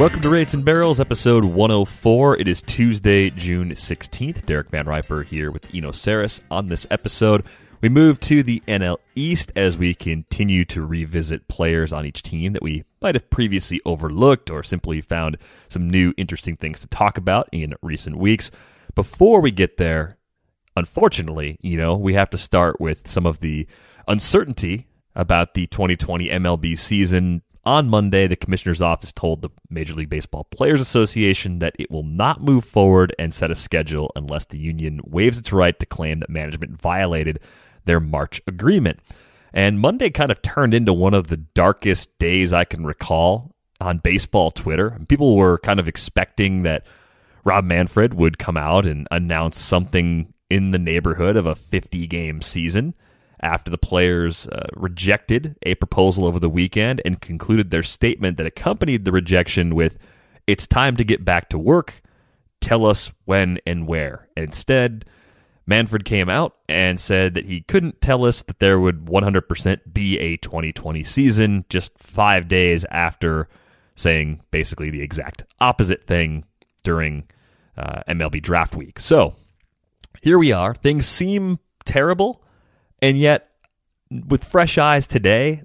Welcome to Rates and Barrels, episode 104. It is Tuesday, June 16th. Derek VanRiper here with Eno Sarris. On this episode, we move to the NL East as we continue to revisit players on each team that we might have previously overlooked or simply found some new interesting things to talk about in recent weeks. Before we get there, unfortunately, you know, we have to start with some of the uncertainty about the 2020 MLB season on Monday, the commissioner's office told the Major League Baseball Players Association that it will not move forward and set a schedule unless the union waives its right to claim that management violated their March agreement. And Monday kind of turned into one of the darkest days I can recall on baseball Twitter. People were kind of expecting that Rob Manfred would come out and announce something in the neighborhood of a 50 game season after the players uh, rejected a proposal over the weekend and concluded their statement that accompanied the rejection with, It's time to get back to work. Tell us when and where. And instead, Manfred came out and said that he couldn't tell us that there would 100% be a 2020 season just five days after saying basically the exact opposite thing during uh, MLB draft week. So here we are. Things seem terrible and yet, with fresh eyes today,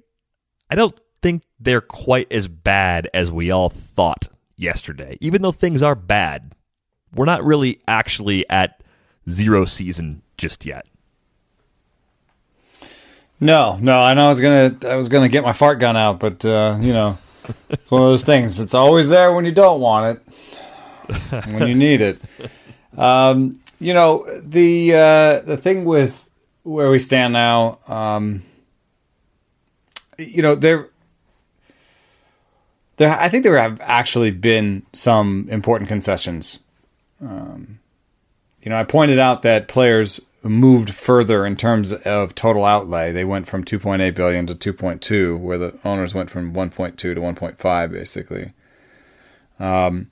I don't think they're quite as bad as we all thought yesterday. Even though things are bad, we're not really actually at zero season just yet. No, no, I know I was gonna I was gonna get my fart gun out, but uh, you know, it's one of those things. It's always there when you don't want it, when you need it. Um, you know the uh, the thing with where we stand now, um, you know, there, there, I think there have actually been some important concessions. Um, you know, I pointed out that players moved further in terms of total outlay. They went from 2.8 billion to 2.2, where the owners went from 1.2 to 1.5, basically. Um,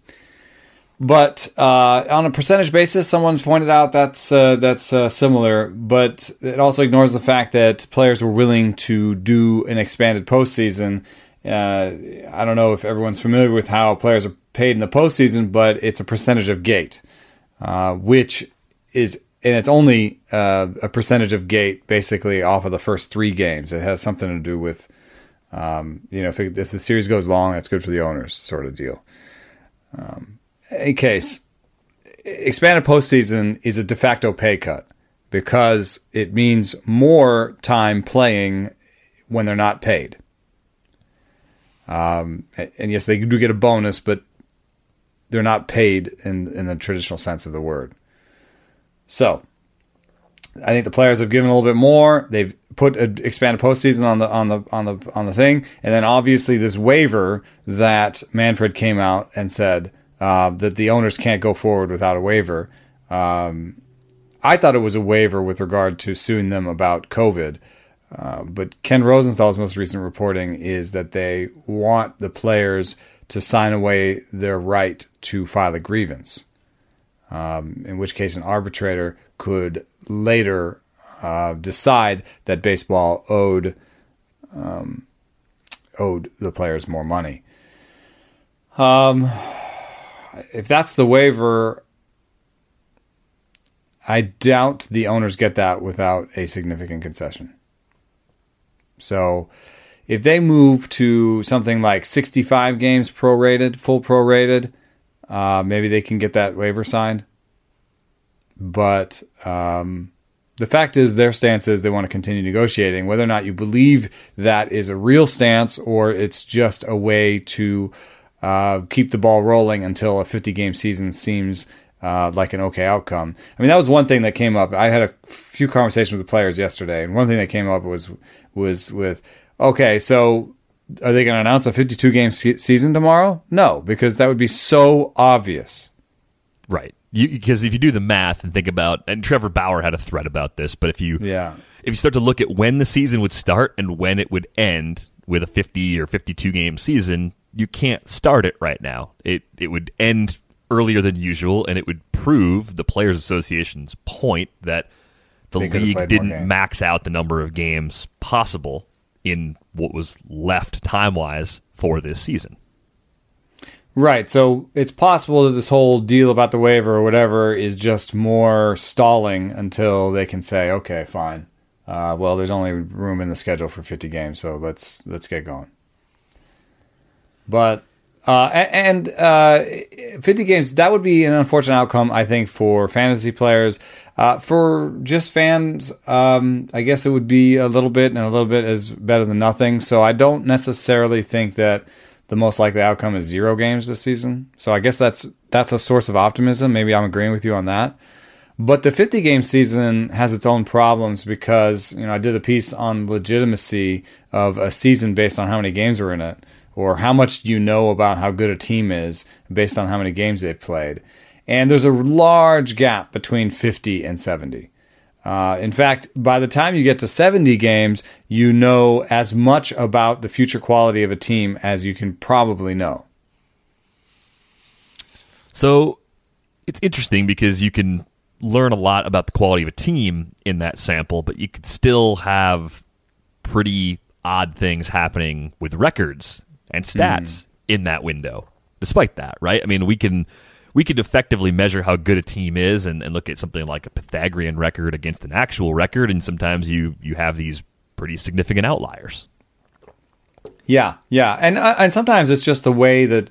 but uh, on a percentage basis, someone pointed out that's uh, that's uh, similar. But it also ignores the fact that players were willing to do an expanded postseason. Uh, I don't know if everyone's familiar with how players are paid in the postseason, but it's a percentage of gate, uh, which is and it's only uh, a percentage of gate basically off of the first three games. It has something to do with um, you know if, it, if the series goes long, it's good for the owners, sort of deal. Um, in case expanded postseason is a de facto pay cut because it means more time playing when they're not paid. Um, and yes, they do get a bonus, but they're not paid in in the traditional sense of the word. So, I think the players have given a little bit more. They've put an expanded postseason on the on the on the on the thing, and then obviously this waiver that Manfred came out and said uh, that the owners can't go forward without a waiver. Um, I thought it was a waiver with regard to suing them about COVID. Uh, but Ken Rosenthal's most recent reporting is that they want the players to sign away their right to file a grievance, um, in which case an arbitrator could later uh, decide that baseball owed um, owed the players more money. Um, if that's the waiver, I doubt the owners get that without a significant concession. So if they move to something like 65 games prorated, full prorated, uh, maybe they can get that waiver signed. But um, the fact is, their stance is they want to continue negotiating. Whether or not you believe that is a real stance or it's just a way to uh, keep the ball rolling until a 50 game season seems uh, like an okay outcome. I mean, that was one thing that came up. I had a few conversations with the players yesterday, and one thing that came up was was with okay, so are they going to announce a 52 game se- season tomorrow? No, because that would be so obvious. Right. Because if you do the math and think about, and Trevor Bauer had a thread about this, but if you yeah if you start to look at when the season would start and when it would end with a 50 or 52 game season, you can't start it right now. It it would end earlier than usual, and it would prove the Players Association's point that the they league didn't max out the number of games possible in what was left time wise for this season. Right. So it's possible that this whole deal about the waiver or whatever is just more stalling until they can say, okay, fine. Uh, well, there's only room in the schedule for 50 games, so let's let's get going. But uh, and uh, 50 games that would be an unfortunate outcome, I think, for fantasy players. Uh, for just fans, um, I guess it would be a little bit, and a little bit is better than nothing. So I don't necessarily think that the most likely outcome is zero games this season. So I guess that's that's a source of optimism. Maybe I'm agreeing with you on that. But the 50 game season has its own problems because you know I did a piece on legitimacy of a season based on how many games were in it, or how much do you know about how good a team is based on how many games they've played. And there's a large gap between 50 and 70. Uh, in fact, by the time you get to 70 games, you know as much about the future quality of a team as you can probably know. So it's interesting because you can learn a lot about the quality of a team in that sample, but you could still have pretty odd things happening with records and stats mm. in that window. Despite that, right? I mean, we can we could effectively measure how good a team is and, and look at something like a Pythagorean record against an actual record, and sometimes you you have these pretty significant outliers. Yeah, yeah, and uh, and sometimes it's just the way that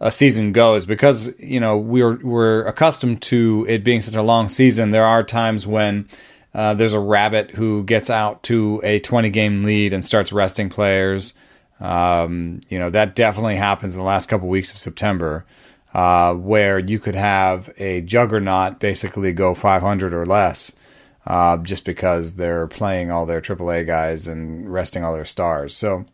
a season goes because you know we're we're accustomed to it being such a long season. There are times when uh, there's a rabbit who gets out to a 20 game lead and starts resting players. Um, you know that definitely happens in the last couple weeks of September uh, where you could have a juggernaut basically go 500 or less uh, just because they're playing all their AAA guys and resting all their stars. So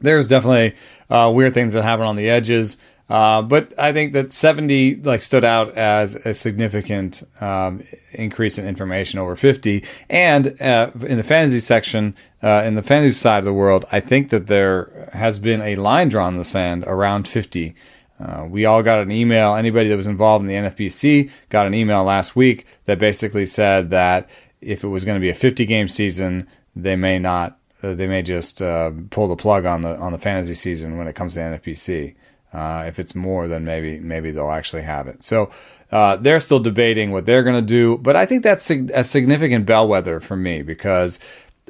there's definitely uh, weird things that happen on the edges. Uh, but I think that 70 like stood out as a significant um, increase in information over 50. And uh, in the fantasy section, uh, in the fantasy side of the world, I think that there has been a line drawn in the sand around 50 uh, we all got an email. Anybody that was involved in the NFBC got an email last week that basically said that if it was going to be a 50 game season, they may not. Uh, they may just pull the plug on the on the fantasy season when it comes to NFBC. Uh, if it's more, then maybe maybe they'll actually have it. So uh, they're still debating what they're going to do, but I think that's a significant bellwether for me because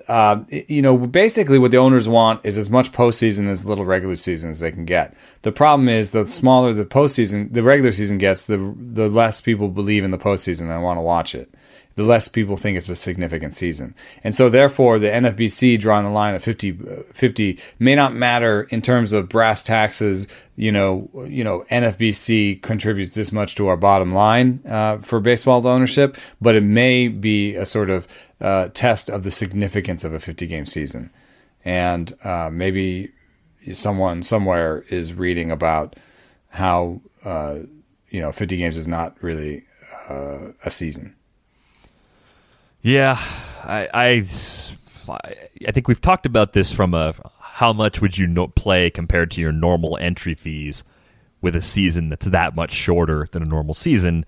uh, you know, basically what the owners want is as much postseason as little regular season as they can get. The problem is the smaller the postseason, the regular season gets, the the less people believe in the postseason and want to watch it. The less people think it's a significant season. And so therefore the NFBC drawing the line of 50, 50 may not matter in terms of brass taxes, you know, you know, NFBC contributes this much to our bottom line uh, for baseball ownership, but it may be a sort of uh, test of the significance of a 50 game season. And uh, maybe someone somewhere is reading about how, uh, you know, 50 games is not really uh, a season. Yeah, I, I, I think we've talked about this from a how much would you no- play compared to your normal entry fees with a season that's that much shorter than a normal season.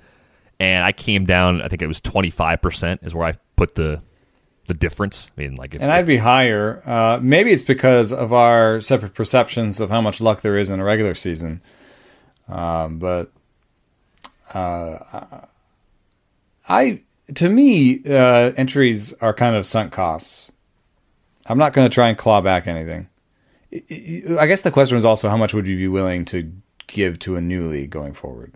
And I came down, I think it was 25% is where I put the the difference. I mean, like, if, and I'd be higher. Uh, maybe it's because of our separate perceptions of how much luck there is in a regular season. Um, but uh, I, to me, uh, entries are kind of sunk costs. I'm not going to try and claw back anything. I guess the question was also how much would you be willing to give to a new league going forward?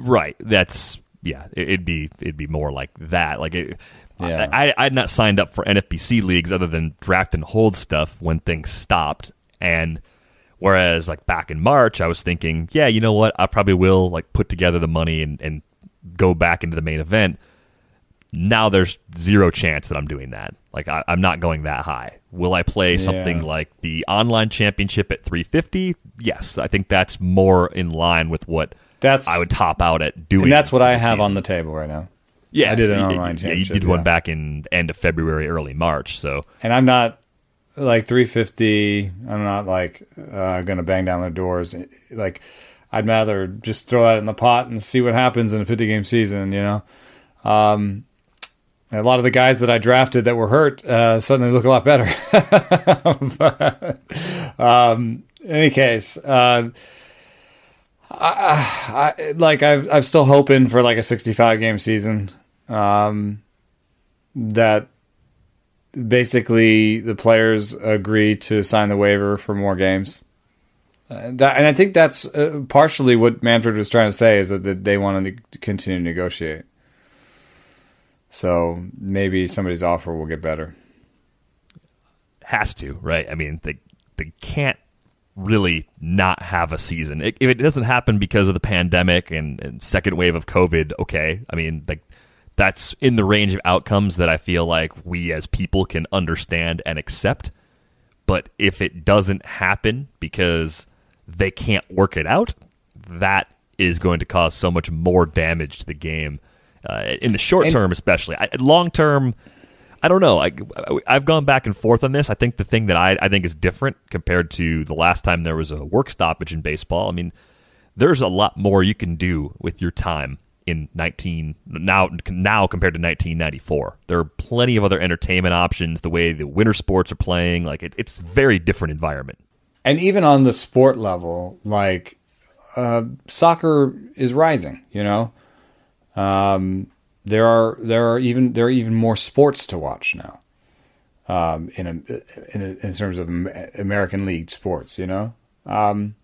Right. That's yeah. It'd be it'd be more like that. Like it, yeah. I, I had not signed up for NFBC leagues other than draft and hold stuff when things stopped. And whereas like back in March, I was thinking, yeah, you know what? I probably will like put together the money and, and go back into the main event. Now there's zero chance that I'm doing that. Like I, am not going that high. Will I play something like the online championship at 350? Yes, I think that's more in line with what that's I would top out at doing. And that's what I have season. on the table right now. Yeah, I did an online Yeah, you did one back in end of February, early March. So, and I'm not like 350. I'm not like uh, gonna bang down the doors. Like, I'd rather just throw that in the pot and see what happens in a 50 game season. You know, um, a lot of the guys that I drafted that were hurt uh, suddenly look a lot better. but, um, in any case. Uh, I, I like I've, I'm still hoping for like a 65 game season. Um, that basically the players agree to sign the waiver for more games. Uh, that, and I think that's uh, partially what Manfred was trying to say is that, that they wanted to continue to negotiate. So maybe somebody's offer will get better. Has to, right? I mean, they they can't really not have a season. If it doesn't happen because of the pandemic and, and second wave of COVID, okay. I mean, like that's in the range of outcomes that I feel like we as people can understand and accept. But if it doesn't happen because they can't work it out, that is going to cause so much more damage to the game uh, in the short term, especially. Long term, I don't know. I, I've gone back and forth on this. I think the thing that I, I think is different compared to the last time there was a work stoppage in baseball. I mean, there's a lot more you can do with your time in 19 now now compared to 1994 there are plenty of other entertainment options the way the winter sports are playing like it, it's very different environment and even on the sport level like uh, soccer is rising you know um, there are there are even there are even more sports to watch now um, in, a, in, a, in terms of American League sports you know um,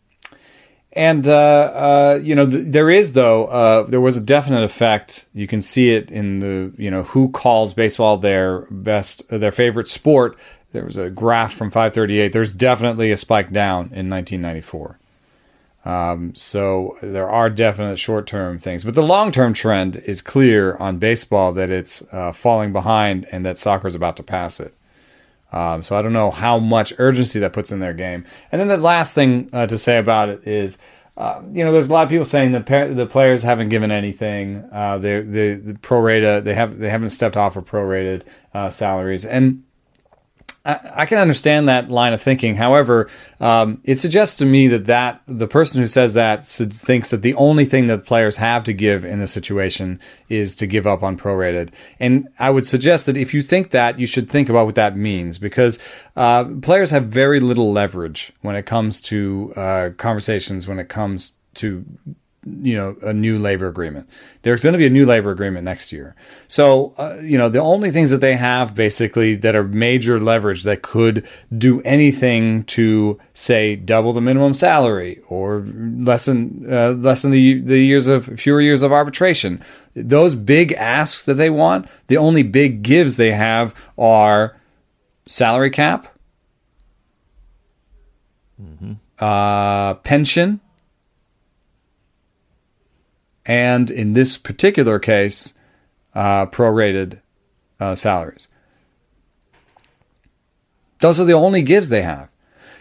and uh, uh, you know, th- there is though uh, there was a definite effect. You can see it in the you know who calls baseball their best their favorite sport. There was a graph from 538. There's definitely a spike down in 1994. Um, so there are definite short term things, but the long term trend is clear on baseball that it's uh, falling behind and that soccer is about to pass it. Um, so I don't know how much urgency that puts in their game. And then the last thing uh, to say about it is, uh, you know, there's a lot of people saying par- the players haven't given anything. Uh, they the the they have they haven't stepped off of prorated uh, salaries, and I, can understand that line of thinking. However, um, it suggests to me that that the person who says that thinks that the only thing that players have to give in this situation is to give up on prorated. And I would suggest that if you think that, you should think about what that means because uh, players have very little leverage when it comes to uh, conversations, when it comes to you know a new labor agreement. There's going to be a new labor agreement next year. So uh, you know the only things that they have basically that are major leverage that could do anything to say double the minimum salary or lessen uh, lessen the the years of fewer years of arbitration. Those big asks that they want, the only big gives they have are salary cap, mm-hmm. uh, pension and in this particular case, uh, prorated uh, salaries. Those are the only gives they have.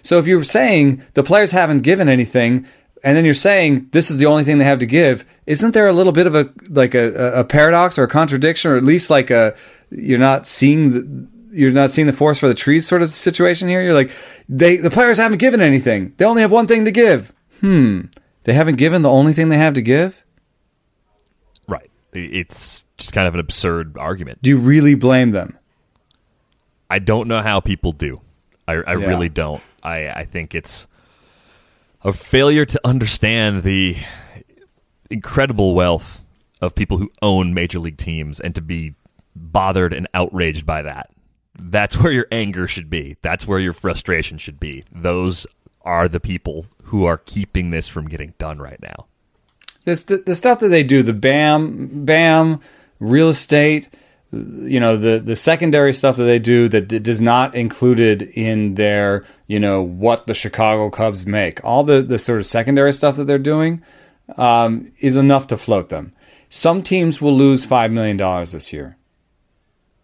So if you're saying the players haven't given anything, and then you're saying this is the only thing they have to give, isn't there a little bit of a like a, a paradox or a contradiction, or at least like a you're not seeing the you're not seeing the forest for the trees sort of situation here? You're like they the players haven't given anything. They only have one thing to give. Hmm. They haven't given the only thing they have to give? It's just kind of an absurd argument. Do you really blame them? I don't know how people do. I, I yeah. really don't. I, I think it's a failure to understand the incredible wealth of people who own major league teams and to be bothered and outraged by that. That's where your anger should be. That's where your frustration should be. Those are the people who are keeping this from getting done right now this the stuff that they do, the BAM, BAM, real estate, you know, the the secondary stuff that they do that, does not included in their, you know, what the Chicago Cubs make. All the the sort of secondary stuff that they're doing um, is enough to float them. Some teams will lose five million dollars this year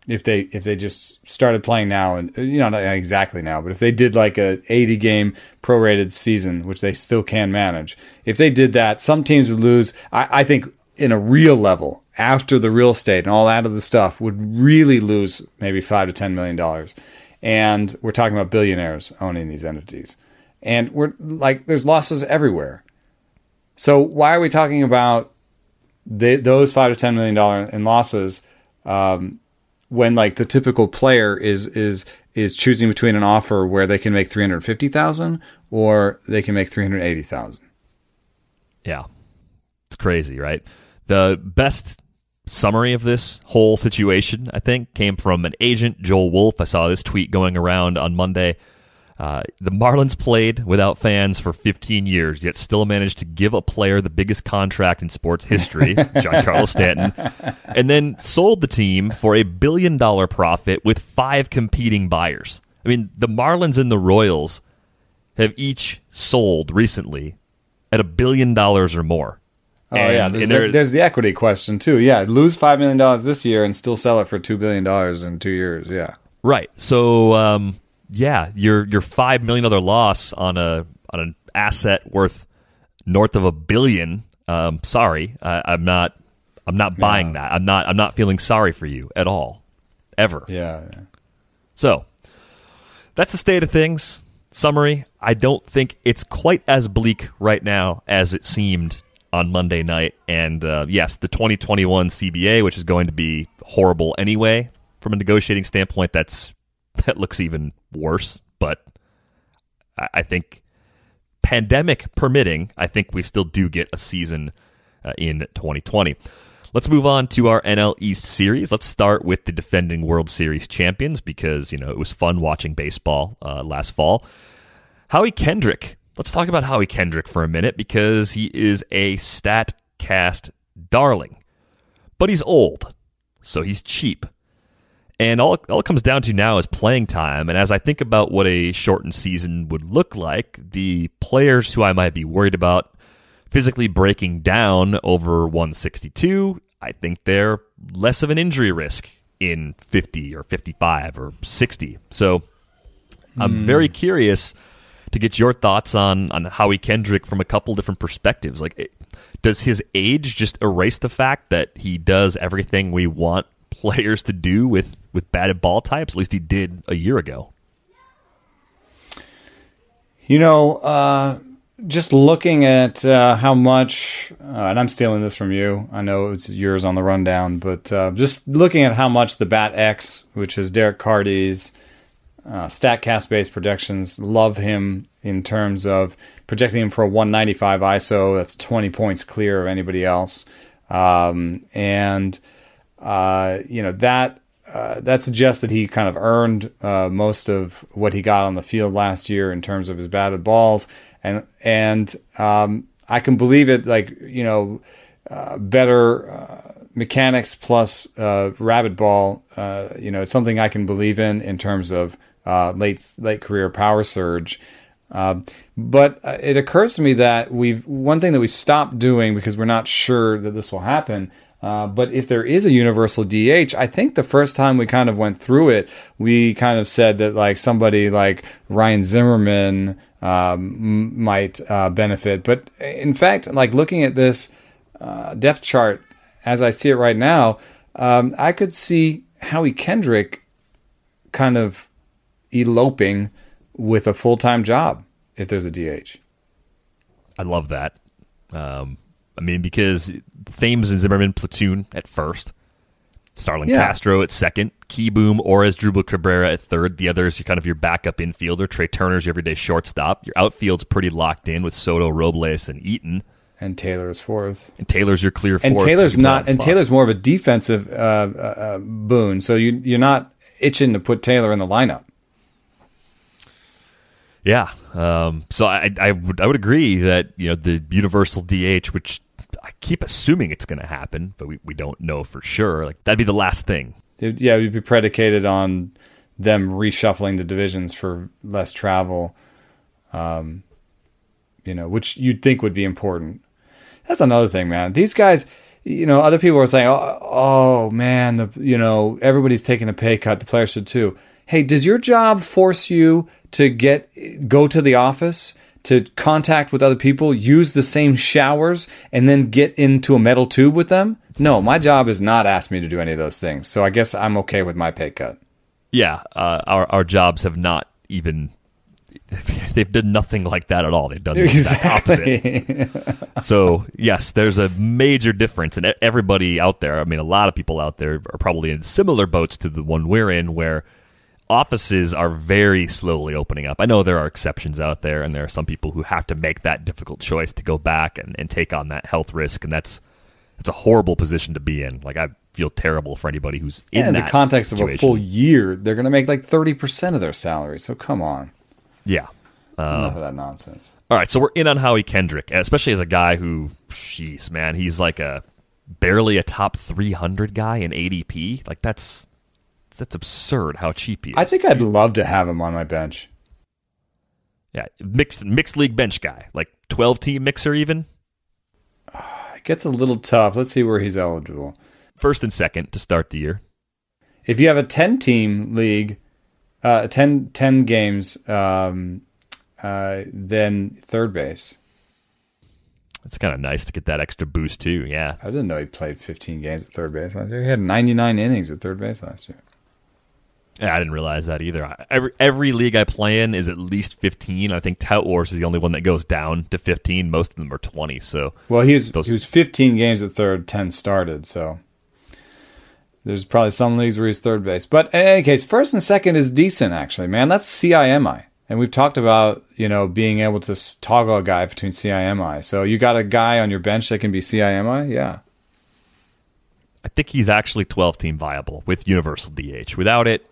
if they if they just started playing now and you know not exactly now but if they did like a 80 game prorated season which they still can manage if they did that some teams would lose. I, I think in a real level after the real estate and all that other stuff would really lose maybe five to ten million dollars. And we're talking about billionaires owning these entities. And we're like there's losses everywhere. So why are we talking about the, those five to ten million dollar in losses um, when like the typical player is is is choosing between an offer where they can make 350,000 or they can make 380,000. Yeah. It's crazy, right? The best summary of this whole situation, I think, came from an agent, Joel Wolfe. I saw this tweet going around on Monday. Uh, the Marlins played without fans for 15 years, yet still managed to give a player the biggest contract in sports history, Giancarlo Stanton, and then sold the team for a billion dollar profit with five competing buyers. I mean, the Marlins and the Royals have each sold recently at a billion dollars or more. Oh and, yeah, there's, the, there's, the equity question too. Yeah, lose five million dollars this year and still sell it for two billion dollars in two years. Yeah, right. So um, yeah, your your five million dollar loss on a on an asset worth north of a billion. Um, sorry, I, am not. I'm not buying yeah. that. I'm not. I'm not feeling sorry for you at all, ever. Yeah, yeah. So that's the state of things. Summary: I don't think it's quite as bleak right now as it seemed on Monday night. And uh, yes, the 2021 CBA, which is going to be horrible anyway from a negotiating standpoint, that's that looks even worse. But I think pandemic permitting, I think we still do get a season uh, in 2020. Let's move on to our NL East series. Let's start with the defending World Series champions because, you know, it was fun watching baseball uh, last fall. Howie Kendrick. Let's talk about Howie Kendrick for a minute because he is a stat cast darling. But he's old, so he's cheap. And all, all it comes down to now is playing time. And as I think about what a shortened season would look like, the players who I might be worried about physically breaking down over 162, I think they're less of an injury risk in 50 or 55 or 60. So I'm mm. very curious to get your thoughts on, on Howie Kendrick from a couple different perspectives. Like, does his age just erase the fact that he does everything we want players to do with with batted ball types. At least he did a year ago. You know, uh, just looking at uh, how much, uh, and I'm stealing this from you. I know it's yours on the rundown, but uh, just looking at how much the Bat X, which is Derek Carty's uh, Statcast based projections, love him in terms of projecting him for a 195 ISO. That's 20 points clear of anybody else, um, and uh, you know that uh, that suggests that he kind of earned uh, most of what he got on the field last year in terms of his batted balls, and and um, I can believe it. Like you know, uh, better uh, mechanics plus rabbit ball. you know, it's something I can believe in in terms of late late career power surge. Uh, but it occurs to me that we've one thing that we stopped doing because we're not sure that this will happen uh, but if there is a universal DH, I think the first time we kind of went through it, we kind of said that like somebody like Ryan Zimmerman um, might uh, benefit. But in fact, like looking at this uh, depth chart as I see it right now, um, I could see Howie Kendrick kind of eloping with a full time job if there's a DH. I love that. Um, I mean, because Thames and Zimmerman platoon at first, Starlin yeah. Castro at second, Kieboom or Asdrubal Cabrera at third. The others are kind of your backup infielder. Trea Turner's your everyday shortstop. Your outfield's pretty locked in with Soto, Robles, and Eaton. And Taylor's fourth. And Taylor's your clear fourth. And Taylor's not. And Taylor's more of a defensive uh, uh, uh, boon. So you you're not itching to put Taylor in the lineup. Yeah. Um, so I, I would I would agree that you know the universal DH, which I keep assuming it's going to happen, but we, we don't know for sure. Like that'd be the last thing. It, yeah, it'd be predicated on them reshuffling the divisions for less travel. Um, you know, which you'd think would be important. That's another thing, man. These guys, you know, other people are saying, "Oh, oh man, the you know, everybody's taking a pay cut. The players should too." Hey, does your job force you to get go to the office to contact with other people, use the same showers, and then get into a metal tube with them? No, my job is not ask me to do any of those things. So I guess I'm okay with my pay cut. Yeah, uh, our our jobs have not even they've done nothing like that at all. They've done exactly. the opposite. so yes, there's a major difference, and everybody out there, I mean, a lot of people out there are probably in similar boats to the one we're in, where offices are very slowly opening up. I know there are exceptions out there, and there are some people who have to make that difficult choice to go back and, and take on that health risk, and that's it's a horrible position to be in. Like I feel terrible for anybody who's in, in that the context situation. of a full year, they're going to make like thirty percent of their salary. So come on, Yeah. Um, enough of that nonsense. All right, so we're in on Howie Kendrick, especially as a guy who, jeez, man, he's like a barely a top 300 guy in ADP. Like that's that's absurd how cheap he is. I think I'd love to have him on my bench. yeah, mixed mixed league bench guy, like 12 team mixer even. It gets a little tough. Let's see where he's eligible. First and second to start the year. If you have a 10 team league, uh, 10, 10 games, um, uh, then third base. It's kind of nice to get that extra boost too. Yeah. I didn't know he played 15 games at third base last year. He had 99 innings at third base last year. Yeah, I didn't realize that either. I- Every every league I play in is at least 15. I think Tout Wars is the only one that goes down to 15. Most of them are 20. So Well, he was, Those- he was 15 games at third, 10 started. So there's probably some leagues where he's third base. But in any case, first and second is decent, actually, man. That's CIMI. And we've talked about, you know, being able to toggle a guy between CIMI. So you got a guy on your bench that can be CIMI? Yeah. I think he's actually 12 team viable with universal DH. Without it,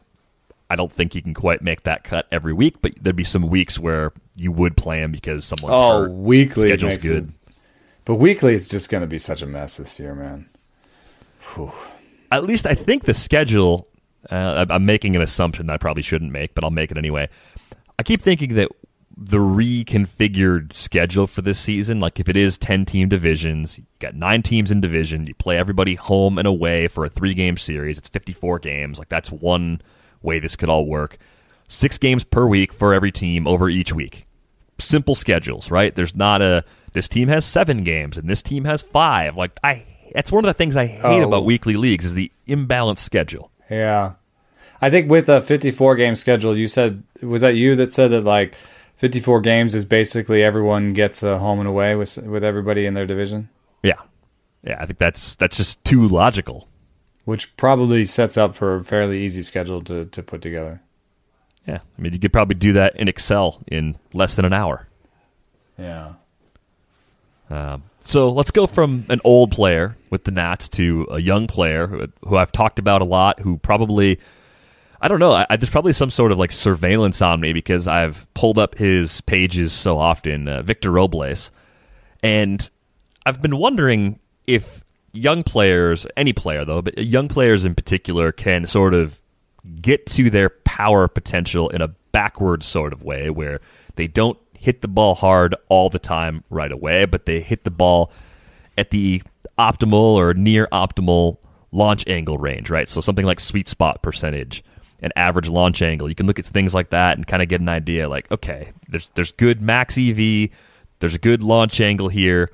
I don't think he can quite make that cut every week, but there'd be some weeks where you would play him because someone's Oh, hurt. weekly Schedule's good. it- But weekly is just going to be such a mess this year, man. At least I think the schedule. Uh, I'm making an assumption that I probably shouldn't make, but I'll make it anyway. I keep thinking that the reconfigured schedule for this season, like if it is 10 team divisions, you got nine teams in division, you play everybody home and away for a three game series, it's 54 games. Like that's one way this could all work. Six games per week for every team over each week. Simple schedules, right? There's not a this team has seven games and this team has five. Like I, that's one of the things I hate Oh. about weekly leagues is the imbalanced schedule. Yeah. I think with a 54 game schedule, you said, was that you that said that like 54 games is basically everyone gets a home and away with, with everybody in their division? Yeah, yeah. I think that's that's just too logical. Which probably sets up for a fairly easy schedule to, to put together. Yeah, I mean you could probably do that in Excel in less than an hour. Yeah. Um, so let's go from an old player with the Nats to a young player who, who I've talked about a lot, who probably, I don't know, I, I, there's probably some sort of like surveillance on me because I've pulled up his pages so often, uh, Victor Robles, and I've been wondering if young players, any player though, but young players in particular, can sort of get to their power potential in a backward sort of way where they don't hit the ball hard all the time right away, but they hit the ball at the optimal or near optimal launch angle range, right? So something like sweet spot percentage and average launch angle. You can look at things like that and kind of get an idea like, okay, there's there's good max EV, there's a good launch angle here.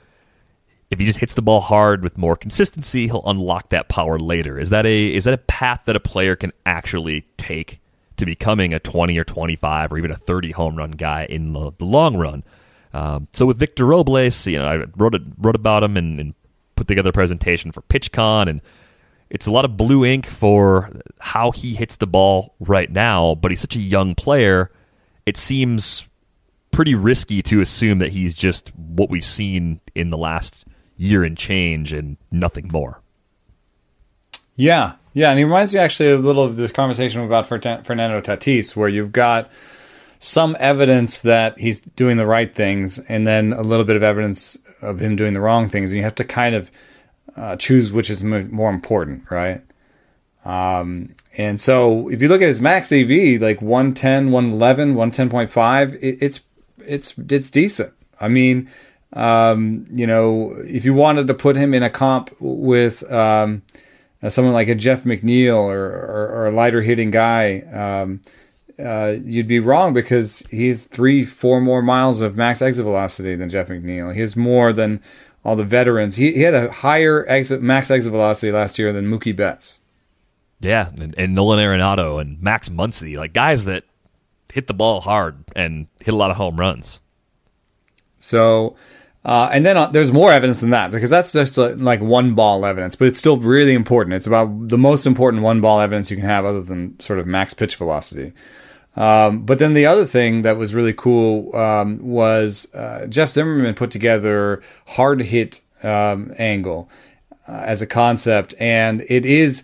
If he just hits the ball hard with more consistency, he'll unlock that power later. Is that a is that a path that a player can actually take to becoming a 20 or 25 or even a 30 home run guy in the, the long run? Um, so with Victor Robles, you know, I wrote a, wrote about him and, and put together a presentation for PitchCon, and it's a lot of blue ink for how he hits the ball right now. But he's such a young player; it seems pretty risky to assume that he's just what we've seen in the last year and change and nothing more. Yeah, yeah, and he reminds me actually a little of this conversation about Fernando Tatis, where you've got some evidence that he's doing the right things, and then a little bit of evidence of him doing the wrong things, and you have to kind of uh, choose which is more important, right? Um, and so if you look at his max EV, like 110, 111, 110.5, it, it's it's it's decent. I mean, um, you know, if you wanted to put him in a comp with um, uh, someone like a Jeff McNeil or, or, or a lighter hitting guy, um, uh, you'd be wrong because he's three, four more miles of max exit velocity than Jeff McNeil. He has more than all the veterans. He, he had a higher exit max exit velocity last year than Mookie Betts. Yeah, and, and Nolan Arenado and Max Muncy, like guys that hit the ball hard and hit a lot of home runs. So Uh, and then uh, there's more evidence than that because that's just uh, like one ball evidence, but it's still really important. It's about the most important one ball evidence you can have other than sort of max pitch velocity. Um, but then the other thing that was really cool um, was uh, Jeff Zimmerman put together hard hit um, angle uh, as a concept, and it is.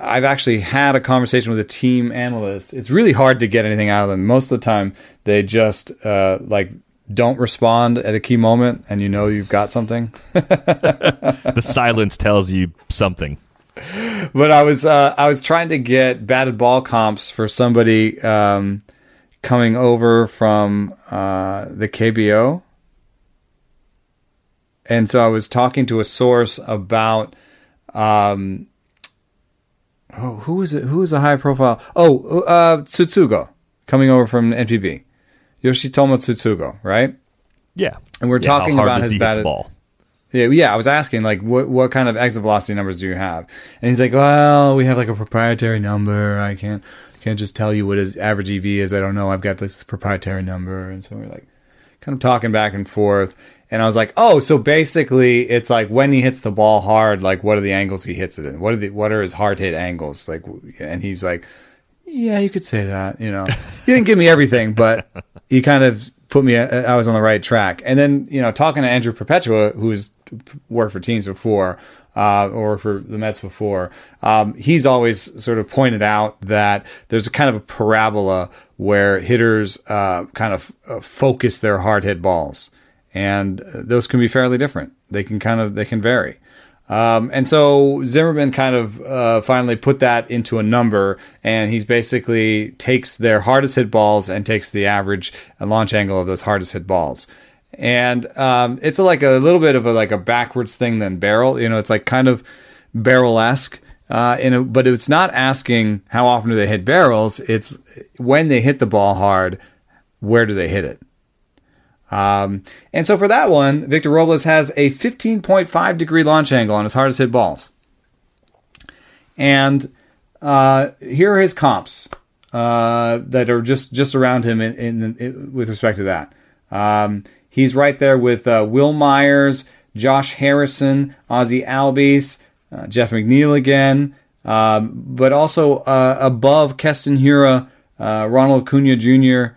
I've actually had a conversation with a team analyst. It's really hard to get anything out of them. Most of the time, they just uh, like don't respond at a key moment, and you know you've got something. the silence tells you something but I was uh, I was trying to get batted ball comps for somebody um, coming over from uh, the KBO, and so I was talking to a source about. Um, oh, who was it? Who was a high profile? Oh, uh, Tsutsugo coming over from NPB. Yoshitomo Tsutsugo, right? Yeah, and we're yeah, talking about his batted ball. Yeah, yeah. I was asking like, what what kind of exit velocity numbers do you have? And he's like, well, we have like a proprietary number. I can't can't just tell you what his average EV is. I don't know. I've got this proprietary number, and so we're like, kind of talking back and forth. And I was like, oh, so basically, it's like when he hits the ball hard, like what are the angles he hits it in? What are the what are his hard hit angles? Like, and he's like, yeah, you could say that. You know, he didn't give me everything, but he kind of put me. I was on the right track. And then you know, talking to Andrew Perpetua, who's worked for teams before uh, or for the Mets before, um, he's always sort of pointed out that there's a kind of a parabola where hitters uh, kind of uh, focus their hard hit balls, and those can be fairly different. They can kind of they can vary. Um, and so Zimmerman kind of uh, finally put that into a number, and he's basically takes their hardest hit balls and takes the average launch angle of those hardest hit balls and um, it's like a little bit of a like a backwards thing than barrel. You know, it's like kind of barrel esque. Uh, a, but it's not asking how often do they hit barrels. It's when they hit the ball hard, where do they hit it? Um, and so for that one, Victor Robles has a 15.5 degree launch angle on his hardest hit balls. And uh, here are his comps uh, that are just just around him in, in, in with respect to that. Um, He's right there with uh, Wil Myers, Josh Harrison, Ozzie Albies, uh, Jeff McNeil again, um, but also uh, above Keston Hiura, uh, Ronald Acuña Jr.,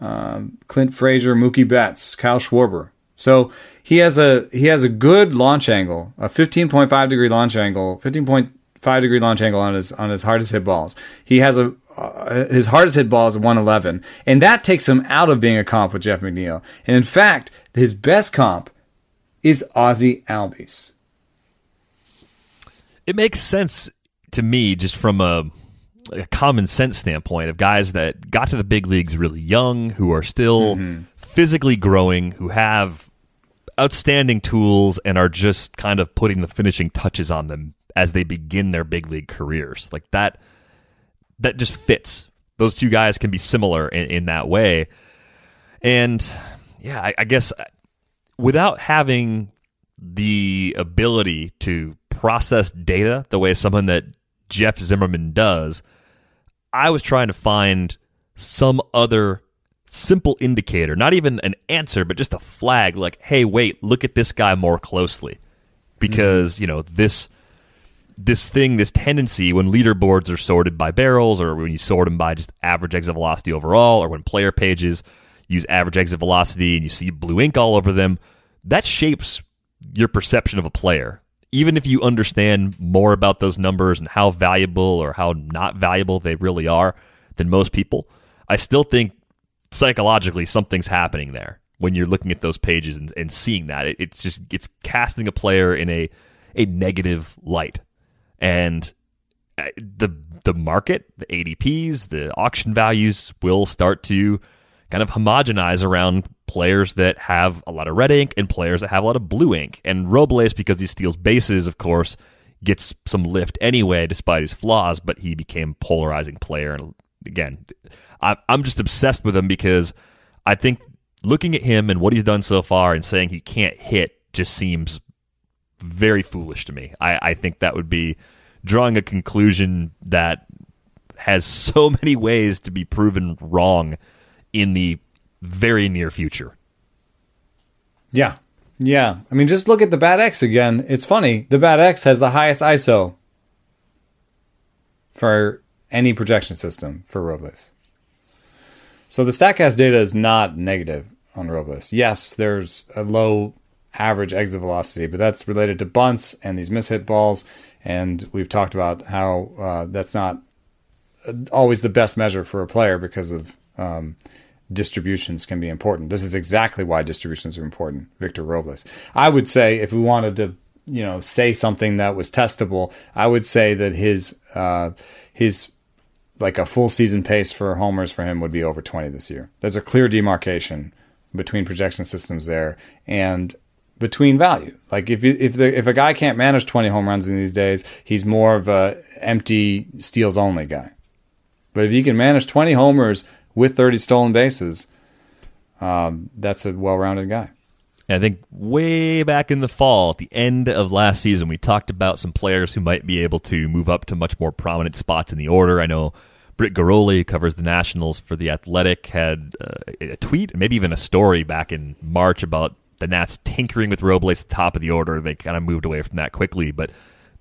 um, Clint Frazier, Mookie Betts, Kyle Schwarber. So he has a he has a good launch angle, a 15.5 degree launch angle, 15.5 degree launch angle on his on his hardest hit balls. He has a uh, his hardest hit ball is 111, and that takes him out of being a comp with Jeff McNeil. And in fact, his best comp is Ozzie Albies. It makes sense to me just from a, a, common sense standpoint of guys that got to the big leagues really young, who are still mm-hmm. physically growing, who have outstanding tools, and are just kind of putting the finishing touches on them as they begin their big league careers. Like that that just fits. Those two guys can be similar in, in that way. And yeah, I, I guess uh, without having the ability to process data the way someone that Jeff Zimmerman does, I was trying to find some other simple indicator, not even an answer, but just a flag like, hey, wait, look at this guy more closely. Because, mm-hmm. you know, this this thing, this tendency when leaderboards are sorted by barrels or when you sort them by just average exit velocity overall or when player pages use average exit velocity and you see blue ink all over them, that shapes your perception of a player. Even if you understand more about those numbers and how valuable or how not valuable they really are than most people, I still think psychologically something's happening there when you're looking at those pages and, and seeing that. It, it's just it's casting a player in a a negative light and uh, the the market, the ADPs, the auction values will start to kind of homogenize around players that have a lot of red ink and players that have a lot of blue ink. And Robles, because he steals bases, of course, gets some lift anyway, despite his flaws. But he became a polarizing player, and again, I'm just obsessed with him because I think looking at him and what he's done so far and saying he can't hit just seems very foolish to me. I, I think that would be drawing a conclusion that has so many ways to be proven wrong in the very near future. Yeah. Yeah, I mean, just look at the Bat X again. It's funny. The Bat X has the highest ISO for any projection system for Robles. So the Statcast data is not negative on Robles. Yes, there's a low average exit velocity, but that's related to bunts and these mishit balls. And we've talked about how uh, that's not always the best measure for a player because of um, distributions can be important. This is exactly why distributions are important. Victor Robles. I would say if we wanted to, you know, say something that was testable, I would say that his uh, his like a full season pace for homers for him would be over 20 this year. There's a clear demarcation between projection systems there and between value. Like if you, if the, if a guy can't manage 20 home runs in these days, he's more of a empty steals only guy. But if you can manage 20 homers with 30 stolen bases, um, that's a well-rounded guy. And I think way back in the fall, at the end of last season, we talked about some players who might be able to move up to much more prominent spots in the order. I know Britt Ghiroli covers the Nationals for The Athletic, had uh, a tweet, maybe even a story back in March about the Nats tinkering with Robles at the top of the order. They kind of moved away from that quickly. But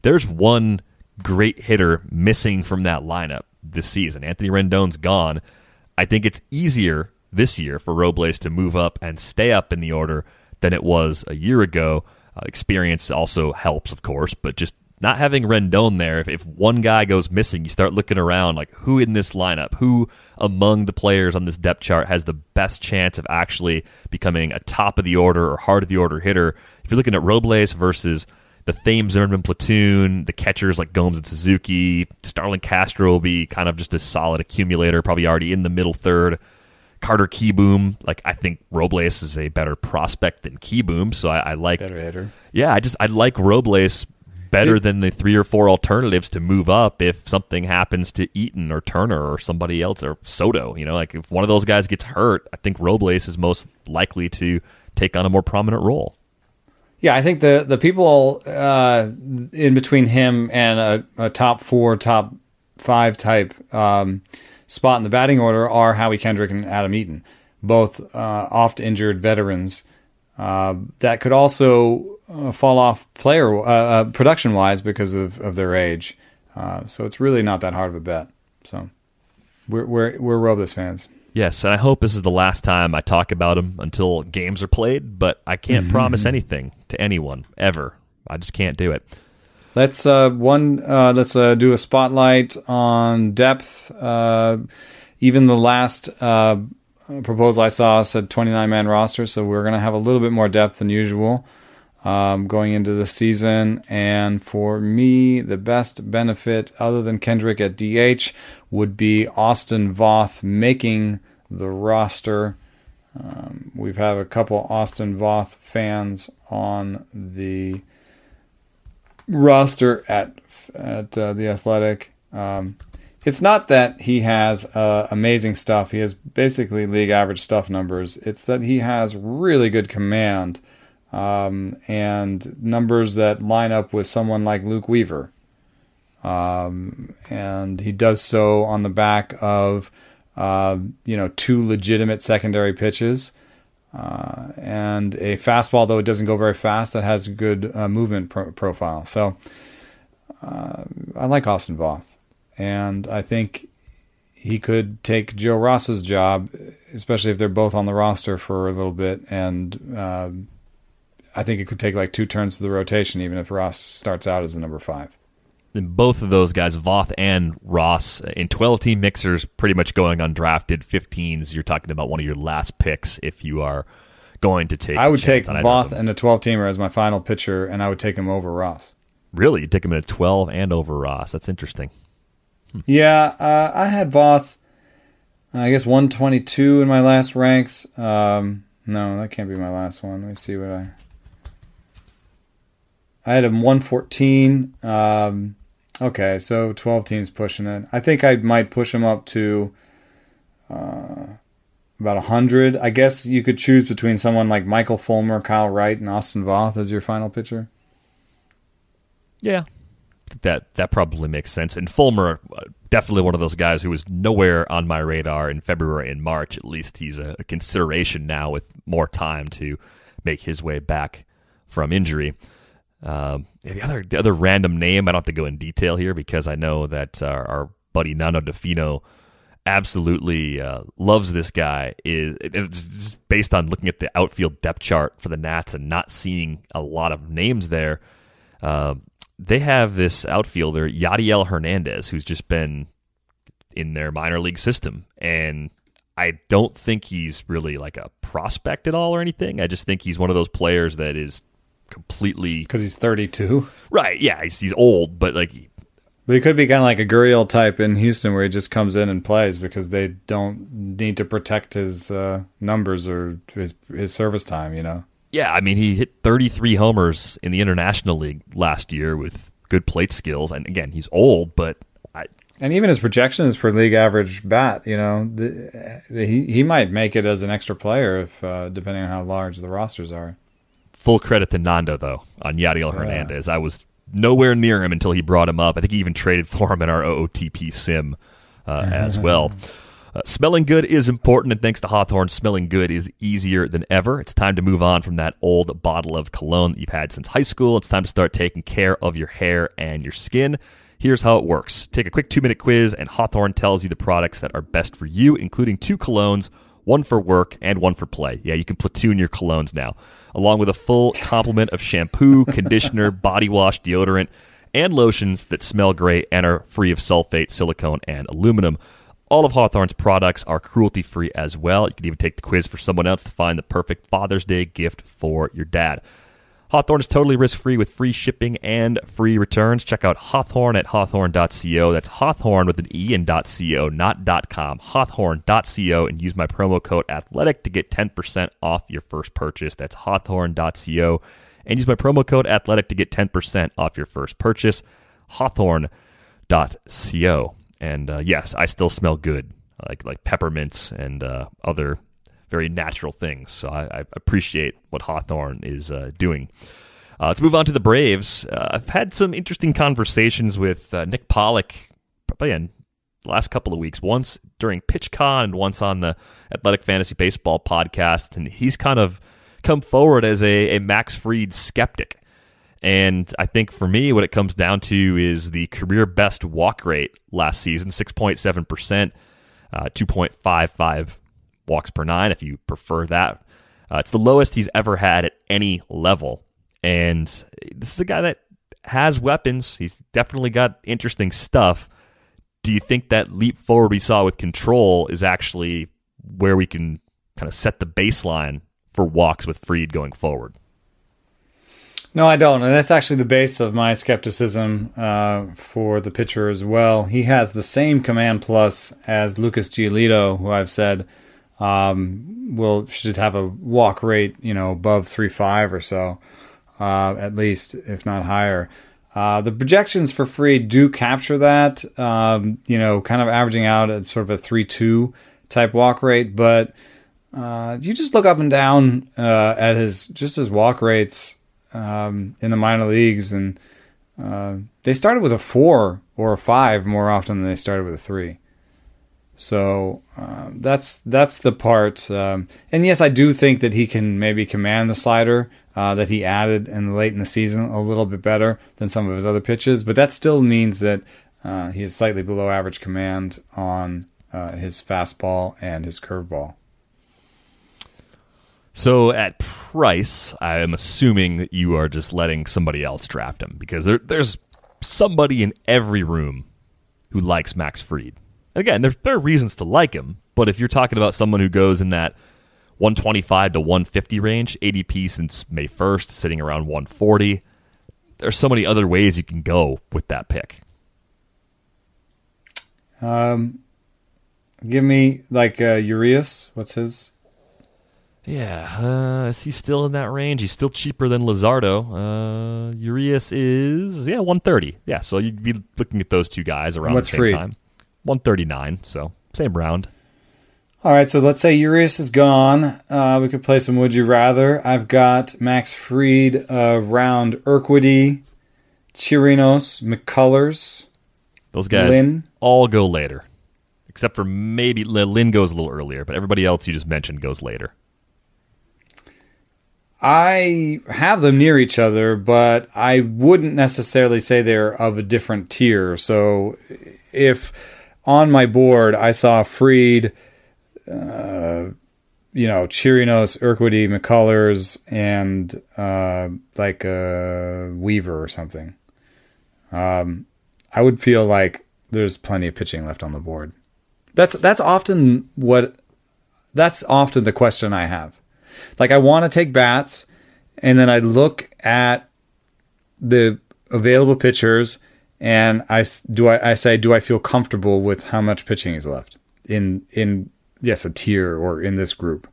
there's one great hitter missing from that lineup this season. Anthony Rendon's gone. I think it's easier this year for Robles to move up and stay up in the order than it was a year ago. Uh, experience also helps, of course, but just not having Rendon there, if, if one guy goes missing, you start looking around like who in this lineup, who among the players on this depth chart has the best chance of actually becoming a top of the order or heart of the order hitter. If you're looking at Robles versus the Thames Zimmerman platoon, the catchers like Gomes and Suzuki, Starlin Castro will be kind of just a solid accumulator, probably already in the middle third. Carter Kieboom, like I think Robles is a better prospect than Kieboom, so I, I like better hitter. Yeah, I just I like Robles better it, than the three or four alternatives to move up if something happens to Eaton or Turner or somebody else or Soto. You know, like if one of those guys gets hurt, I think Robles is most likely to take on a more prominent role. Yeah, I think the the people uh, in between him and a, a, top four, top five type um, spot in the batting order are Howie Kendrick and Adam Eaton, both uh, oft injured veterans uh, that could also uh, fall off player uh, uh, production wise because of, of their age. so it's really not that hard of a bet. So we're we're we're Robles fans. Yes, and I hope this is the last time I talk about him until games are played. But I can't mm-hmm. promise anything to anyone ever. I just can't do it. Let's uh, one. Uh, let's uh, do a spotlight on depth. Uh, even the last uh, proposal I saw said 29 man roster, so we're going to have a little bit more depth than usual um, going into the season. And for me, the best benefit, other than Kendrick at DH, would be Austin Voth making the roster. Um, we've had a couple Austin Voth fans on the roster at at uh, the Athletic. Um, it's not that he has uh, amazing stuff. He has basically league average stuff numbers. It's that he has really good command um, and numbers that line up with someone like Luke Weaver. Um, and he does so on the back of uh, you know two legitimate secondary pitches uh, and a fastball, though it doesn't go very fast, that has good uh, movement pro- profile. So uh, I like Austin Voth, and I think he could take Joe Ross's job, especially if they're both on the roster for a little bit. And uh, I think it could take like two turns to the rotation, even if Ross starts out as the number five. Both of those guys, Voth and Ross, in 12 team mixers, pretty much going undrafted. 15s, you're talking about one of your last picks if you are going to take. I would take Voth and a 12 teamer as my final pitcher, and I would take him over Ross. Really? You'd take him at a 12 and over Ross. That's interesting. Hmm. Yeah, uh, I had Voth, I guess 122 in my last ranks. Um, no, that can't be my last one. Let me see what I. I had him 114. Um, okay, so 12 teams pushing it. I think I might push him up to uh, about 100. I guess you could choose between someone like Michael Fulmer, Kyle Wright, and Austin Voth as your final pitcher. Yeah, that that probably makes sense. And Fulmer, uh, definitely one of those guys who was nowhere on my radar in February and March. At least he's a, a consideration now with more time to make his way back from injury. Um, the other the other random name I don't have to go in detail here because I know that our, our buddy Nando Di Fino absolutely uh, loves this guy. Is it's just based on looking at the outfield depth chart for the Nats and not seeing a lot of names there. Uh, they have this outfielder Yadiel Hernandez who's just been in their minor league system and I don't think he's really like a prospect at all or anything. I just think he's one of those players that is completely because he's 32. Right? Yeah, he's, he's old, but like, but he could be kind of like a Gurriel type in Houston, where he just comes in and plays because they don't need to protect his uh, numbers or his his service time. You know. Yeah, I mean, he hit 33 homers in the International League last year with good plate skills, and again, he's old, but I, and even his projections for league average bat, you know, the, the, he he might make it as an extra player if uh, depending on how large the rosters are. Full credit to Nando though on Yadiel yeah. Hernandez. I was nowhere near him until he brought him up. I think he even traded for him in our OOTP sim uh, as well. Uh, smelling good is important, and thanks to Hawthorne, smelling good is easier than ever. It's time to move on from that old bottle of cologne that you've had since high school. It's time to start taking care of your hair and your skin. Here's how it works take a quick two minute quiz, and Hawthorne tells you the products that are best for you, including two colognes one for work and one for play. Yeah, you can platoon your colognes now, along with a full complement of shampoo, conditioner, body wash, deodorant, and lotions that smell great and are free of sulfate, silicone, and aluminum. All of Hawthorne's products are cruelty free as well. You can even take the quiz for someone else to find the perfect Father's Day gift for your dad. Hawthorne is totally risk free with free shipping and free returns. Check out Hawthorne at hawthorne.co. That's Hawthorne with an E and .co, not .com. Hawthorne.co and use my promo code athletic to get 10% off your first purchase. That's Hawthorne.co and use my promo code athletic to get 10% off your first purchase. Hawthorne.co. And uh, yes, I still smell good, like like peppermints and uh, other very natural things. So I, I appreciate what Hawthorne is uh, doing. Uh, let's move on to the Braves. Uh, I've had some interesting conversations with uh, Nick Pollack, probably in the last couple of weeks. Once during PitchCon and once on the Athletic Fantasy Baseball podcast, and he's kind of come forward as a, a Max Fried skeptic. And I think for me, what it comes down to is the career best walk rate last season, 6.7%, uh, 2.55 walks per nine if you prefer that. Uh, it's the lowest he's ever had at any level. And this is a guy that has weapons. He's definitely got interesting stuff. Do you think that leap forward we saw with control is actually where we can kind of set the baseline for walks with Fried going forward? No, I don't. And that's actually the base of my skepticism uh, for the pitcher as well. He has the same command plus as Lucas Giolito, who I've said um, will should have a walk rate, you know, above three five or so, uh, at least, if not higher. Uh, the projections for Fried do capture that, um, you know, kind of averaging out at sort of a three two type walk rate, but uh, you just look up and down uh, at his just his walk rates um, in the minor leagues, and uh, they started with a four or a five more often than they started with a three. So um, that's that's the part. Um, and yes, I do think that he can maybe command the slider uh, that he added in late in the season a little bit better than some of his other pitches. But that still means that uh, he is slightly below average command on uh, his fastball and his curveball. So at price, I am assuming that you are just letting somebody else draft him because there, there's somebody in every room who likes Max Fried. Again, there, there are reasons to like him, but if you're talking about someone who goes in that 125 to 150 range, ADP since May 1st, sitting around 140, there's so many other ways you can go with that pick. Um, give me like uh, Urias. What's his? Yeah, uh, is he still in that range? He's still cheaper than Luzardo. Uh, Urias is yeah 130. Yeah, so you'd be looking at those two guys around the same free? time. 139, so same round. All right, so let's say Urias is gone. Uh, we could play some Would You Rather. I've got Max Fried around uh, Urquidy, Chirinos, McCullers. Those guys Lynn. all go later, except for maybe Lynn goes a little earlier, but everybody else you just mentioned goes later. I have them near each other, but I wouldn't necessarily say they're of a different tier. So if on my board I saw Fried, uh, you know, Chirinos, Urquidy, McCullers, and uh, like a Weaver or something, um, I would feel like there's plenty of pitching left on the board. That's that's often what that's often the question I have. Like I want to take bats, and then I look at the available pitchers, and I do I, I say do I feel comfortable with how much pitching is left in in yes a tier or in this group.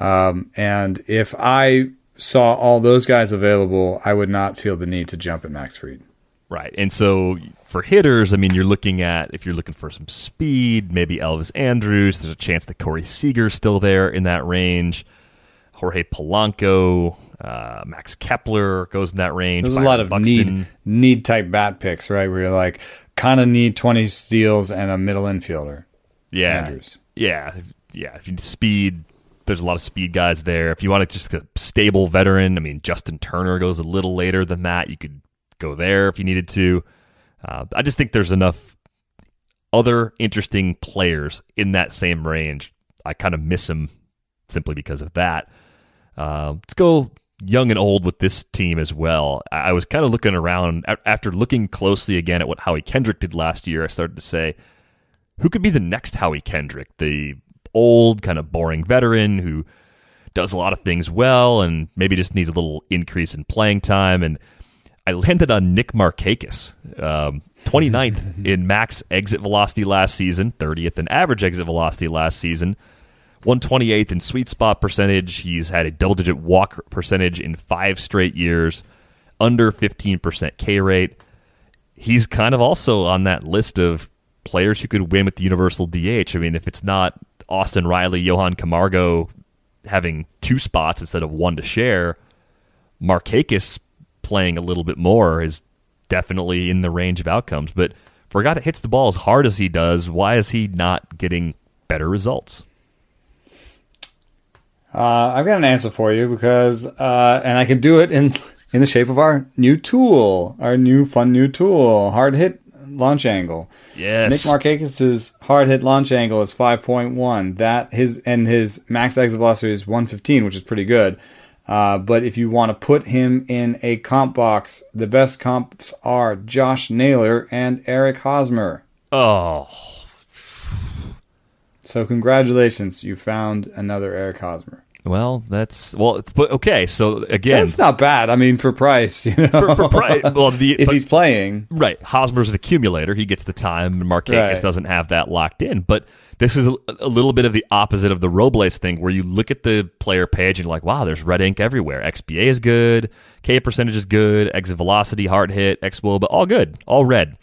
Um, and if I saw all those guys available, I would not feel the need to jump at Max Fried. Right. And so for hitters, I mean, you're looking at if you're looking for some speed, maybe Elvis Andrus. There's a chance that Corey Seager's still there in that range. Jorge Polanco, uh, Max Kepler goes in that range. There's Byron a lot of Buxton. need need type bat picks, right? Where you're like, kind of need 20 steals and a middle infielder. Yeah, Andrus. yeah, yeah. If you need speed, there's a lot of speed guys there. If you want to just a stable veteran, I mean, Justin Turner goes a little later than that. You could go there if you needed to. Uh, I just think there's enough other interesting players in that same range. I kind of miss them simply because of that. Uh, let's go young and old with this team as well. I was kind of looking around after looking closely again at what Howie Kendrick did last year. I started to say, who could be the next Howie Kendrick? The old, kind of boring veteran who does a lot of things well and maybe just needs a little increase in playing time. And I landed on Nick Markakis, um, 29th in max exit velocity last season, 30th in average exit velocity last season, 128th in sweet spot percentage. He's had a double digit walk percentage in five straight years, under 15% K rate. He's kind of also on that list of players who could win with the universal DH. I mean, if it's not Austin Riley, Johan Camargo having two spots instead of one to share, Markakis playing a little bit more is definitely in the range of outcomes. But for a guy that hits the ball as hard as he does, why is he not getting better results? Uh, I've got an answer for you because, uh, and I can do it in in the shape of our new tool, our new fun new tool, hard hit launch angle. Yes, Nick Markakis's hard hit launch angle is five point one. That his and his max exit velocity is one fifteen, which is pretty good. Uh, but if you want to put him in a comp box, the best comps are Josh Naylor and Eric Hosmer. Oh. So congratulations, you found another Eric Hosmer. Well, that's well, but okay. So again, that's not bad. I mean, for price, you know, for, for price. Well, the, if but, he's playing, right? Hosmer's an accumulator. He gets the time. Markakis right. doesn't have that locked in. But this is a, a, little bit of the opposite of the Robles thing, where you look at the player page and you're like, wow, there's red ink everywhere. XBA is good, K percentage is good, exit velocity, hard hit, XWOB, but all good, all red.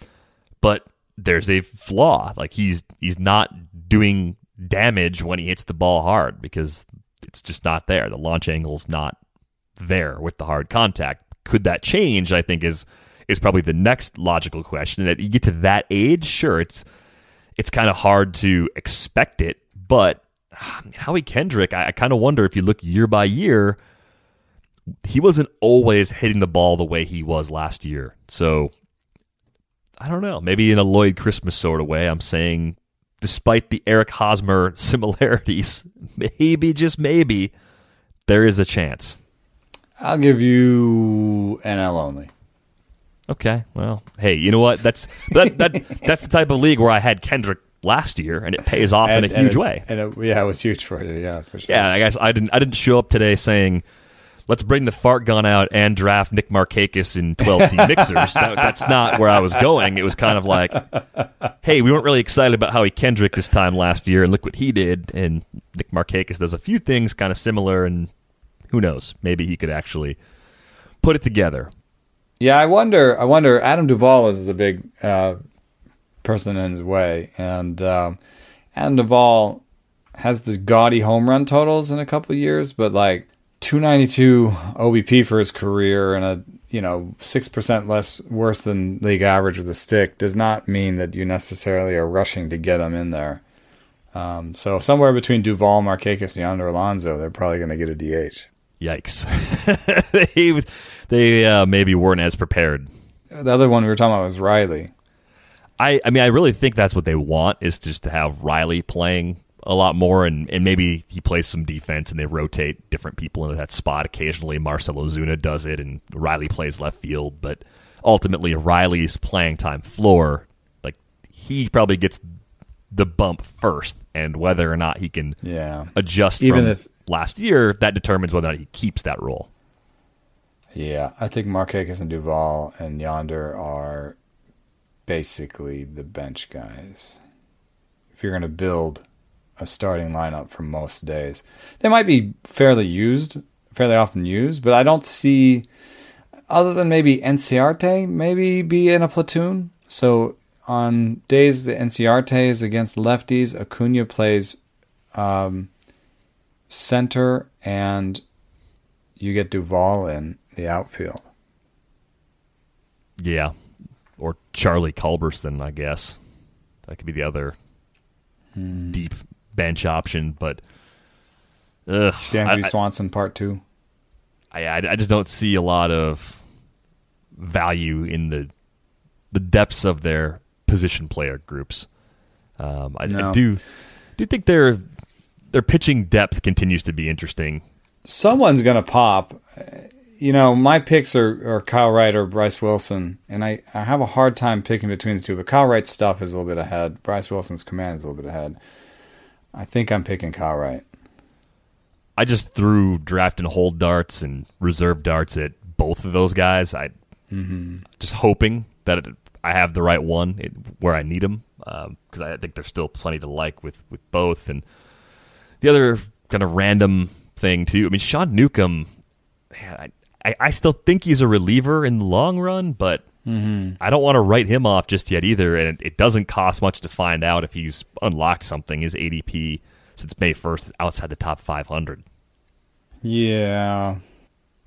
But there's a flaw. Like he's he's not doing damage when he hits the ball hard because it's just not there. The launch angle's not there with the hard contact. Could that change? I think is is probably the next logical question. That you get to that age, sure, it's it's kind of hard to expect it. But um, Howie Kendrick, I, I kind of wonder if you look year by year, he wasn't always hitting the ball the way he was last year. So I don't know. Maybe in a Lloyd Christmas sort of way, I'm saying, despite the Eric Hosmer similarities, maybe, just maybe, there is a chance. I'll give you NL only. Okay, well, hey, you know what? That's that, that that's the type of league where I had Kendrick last year, and it pays off and, in a huge it, way. And it, yeah, it was huge for you. Yeah, for sure. Yeah, I guess I didn't I didn't show up today saying let's bring the fart gun out and draft Nick Markakis in 12 team mixers. that, that's not where I was going. It was kind of like, hey, we weren't really excited about Howie Kendrick this time last year, and look what he did. And Nick Markakis does a few things kind of similar, and who knows? Maybe he could actually put it together. Yeah, I wonder. I wonder. Adam Duvall is a big uh, person in his way, and um, Adam Duvall has the gaudy home run totals in a couple years, but like 292 OBP for his career and a you know six percent less worse than league average with a stick does not mean that you necessarily are rushing to get him in there. Um, so somewhere between Duvall, Markakis, and Yonder Alonso, they're probably going to get a DH. Yikes! they they uh, maybe weren't as prepared. The other one we were talking about was Riley. I I mean I really think that's what they want is just to have Riley playing a lot more and, and maybe he plays some defense and they rotate different people into that spot occasionally. Marcell Ozuna does it and Riley plays left field, but ultimately Riley's playing time floor, like he probably gets the bump first and whether or not he can Yeah. adjust Even from if- last year, that determines whether or not he keeps that role. Yeah, I think Marquez and Duvall and Yonder are basically the bench guys. If you're going to build a starting lineup for most days, they might be fairly used, fairly often used, but I don't see, other than maybe Inciarte, maybe be in a platoon. So on days the Inciarte is against lefties, Acuña plays um, center and you get Duvall in the outfield. Yeah. Or Charlie Culberson, I guess. That could be the other Hmm. deep bench option, but ugh, Dansby I- Swanson part two. I, I, I just don't see a lot of value in the the depths of their position player groups. Um, I, I do do think their their pitching depth continues to be interesting. Someone's gonna pop. You know, my picks are, are Kyle Wright or Bryce Wilson, and I, I have a hard time picking between the two. But Kyle Wright's stuff is a little bit ahead. Bryce Wilson's command is a little bit ahead. I think I'm picking Kyle Wright. I just threw draft and hold darts and reserve darts at both of those guys. I mm-hmm. just hoping that it, I have the right one it, where I need them because um, I think there's still plenty to like with with both. And the other kind of random thing too. I mean, Sean Newcomb. Man, I, I I still think he's a reliever in the long run, but I don't want to write him off just yet either. And it, it doesn't cost much to find out if he's unlocked something. His ADP since May 1st outside the top 500. Yeah,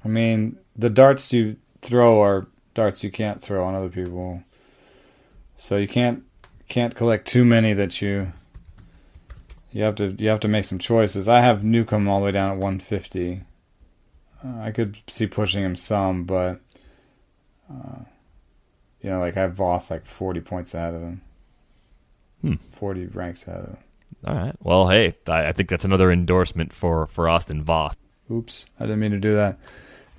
I mean the darts you throw are darts you can't throw on other people, so you can't can't collect too many that you you have to you have to make some choices. I have Newcomb all the way down at 150. Uh, I could see pushing him some, but uh, you know, like I have Voth like 40 points ahead of him. Hmm. 40 ranks ahead of him. All right. Well, hey, I, I think that's another endorsement for for Austin Voth. Oops, I didn't mean to do that.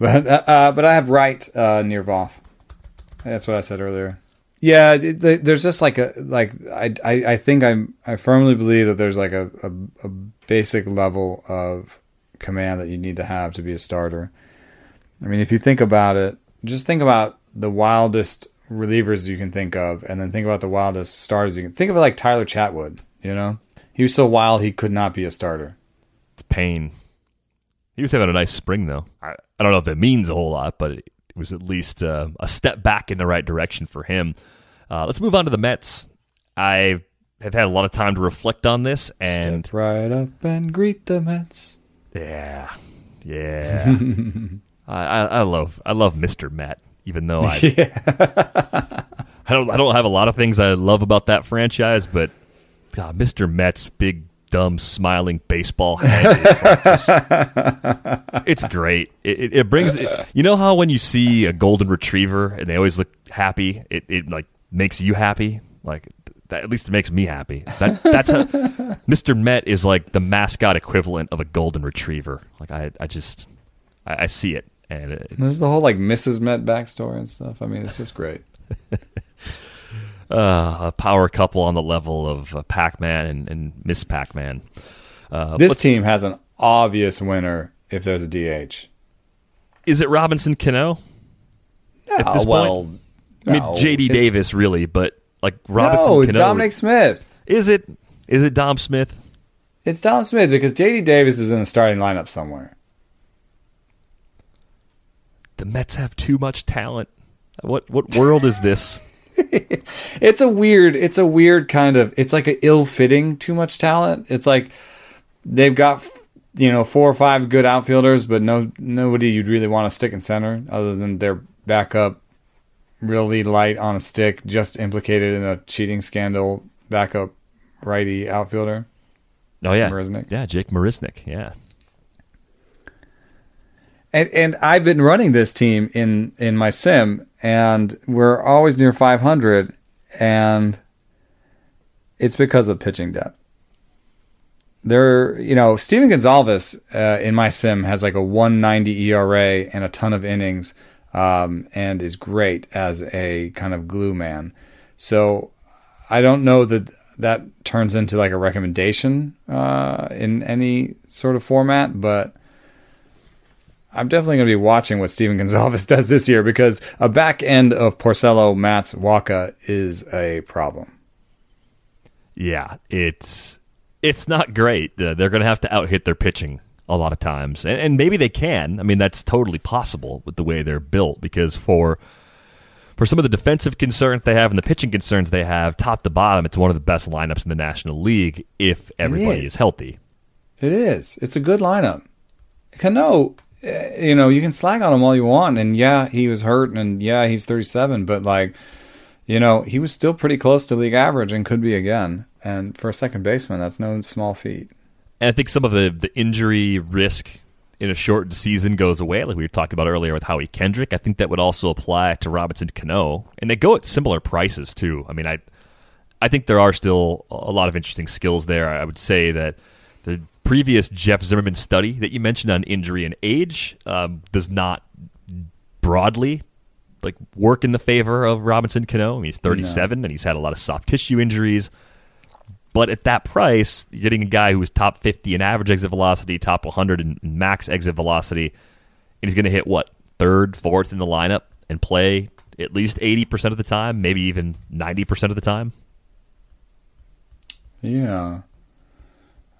But uh, uh, but I have Wright uh, near Voth. That's what I said earlier. Yeah, there's just like a like I I, I think I'm I firmly believe that there's like a, a a basic level of command that you need to have to be a starter. I mean, if you think about it, just think about the wildest relievers you can think of, and then think about the wildest starters you can think of it like Tyler Chatwood. You know, he was so wild he could not be a starter. It's pain. He was having a nice spring, though. I, I don't know if that means a whole lot, but it, it was at least uh, a step back in the right direction for him. Uh, let's move on to the Mets. I have had a lot of time to reflect on this, and Step right up and greet the Mets. yeah, yeah, I, I, I love I love Mister Met, even though I I don't I don't have a lot of things I love about that franchise, but God, Mister Met's big dumb smiling baseball head is like just- it's great. It, it, it brings you know how when you see a golden retriever and they always look happy, it, it like makes you happy. Like that, at least it makes me happy. That that's how Mr. Met is like the mascot equivalent of a golden retriever. Like I I just I, I see it and it, There's the whole like Mrs. Met backstory and stuff. I mean, it's just great. uh, a power couple on the level of uh, Pac-Man and, and Miss Pac-Man. Uh, This team has an obvious winner if there's a DH. is it Robinson Cano? At this well, I mean. JD It's- Davis, really, but like Robinson No, it's Cano. Dominic Smith. Is it? Is it Dom Smith? It's Dom Smith because JD Davis is in the starting lineup somewhere. The Mets have too much talent. What what world is this? It's a weird. It's a weird kind of. It's like an ill-fitting too much talent. It's like they've got you know four or five good outfielders, but no nobody you'd really want to stick in center other than their backup, really light on a stick, just implicated in a cheating scandal backup righty outfielder. Oh yeah, Marisnick. Yeah, Jake Marisnick. Yeah, And, and I've been running this team in, in my sim, and we're always near 500, and it's because of pitching depth. There, you know, Stephen Gonsalves uh, in my sim has like a 190 ERA and a ton of innings, um, and is great as a kind of glue man. So I don't know that that turns into like a recommendation uh, in any sort of format, but I'm definitely going to be watching what Stephen Gonsalves does this year because a back end of Porcello, Matz, Wacha is a problem. Yeah, it's it's not great. They're going to have to out hit their pitching a lot of times, and, and maybe they can. I mean, that's totally possible with the way they're built because for for some of the defensive concerns they have and the pitching concerns they have, top to bottom, it's one of the best lineups in the National League if everybody is. is. healthy. It is. It's a good lineup. Cano, Uh, you know, you can slag on him all you want, and yeah, he was hurt, and yeah, he's 37, but like, you know, he was still pretty close to league average and could be again. And for a second baseman, that's no small feat. And I think some of the, the injury risk in a short season goes away, like we talked about earlier with Howie Kendrick. I think that would also apply to Robinson Cano, and they go at similar prices too. I mean, I I think there are still a lot of interesting skills there. I would say that the previous Jeff Zimmerman study that you mentioned on injury and age um, does not broadly like work in the favor of Robinson Cano. I mean, he's 37 no. and he's had a lot of soft tissue injuries. But at that price, you're getting a guy who was top 50 in average exit velocity, top 100 in max exit velocity, and he's going to hit what third, fourth in the lineup and play at least 80% of the time, maybe even 90% of the time. Yeah.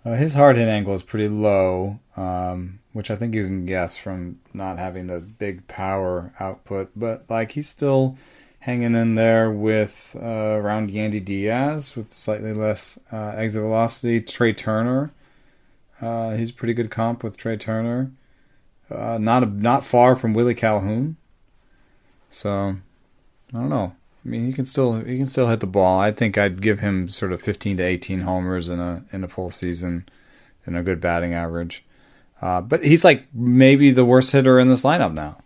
Uh, his hard hit angle is pretty low, um, which I think you can guess from not having the big power output. But like he's still hanging in there with uh, around Yandy Diaz with slightly less uh, exit velocity. Trea Turner, uh, he's a pretty good comp with Trea Turner. Uh, not a, not far from Willie Calhoun. So I don't know. I mean, he can still he can still hit the ball. I think I'd give him sort of 15 to 18 homers in a in a full season, and a good batting average. Uh, but he's like maybe the worst hitter in this lineup now.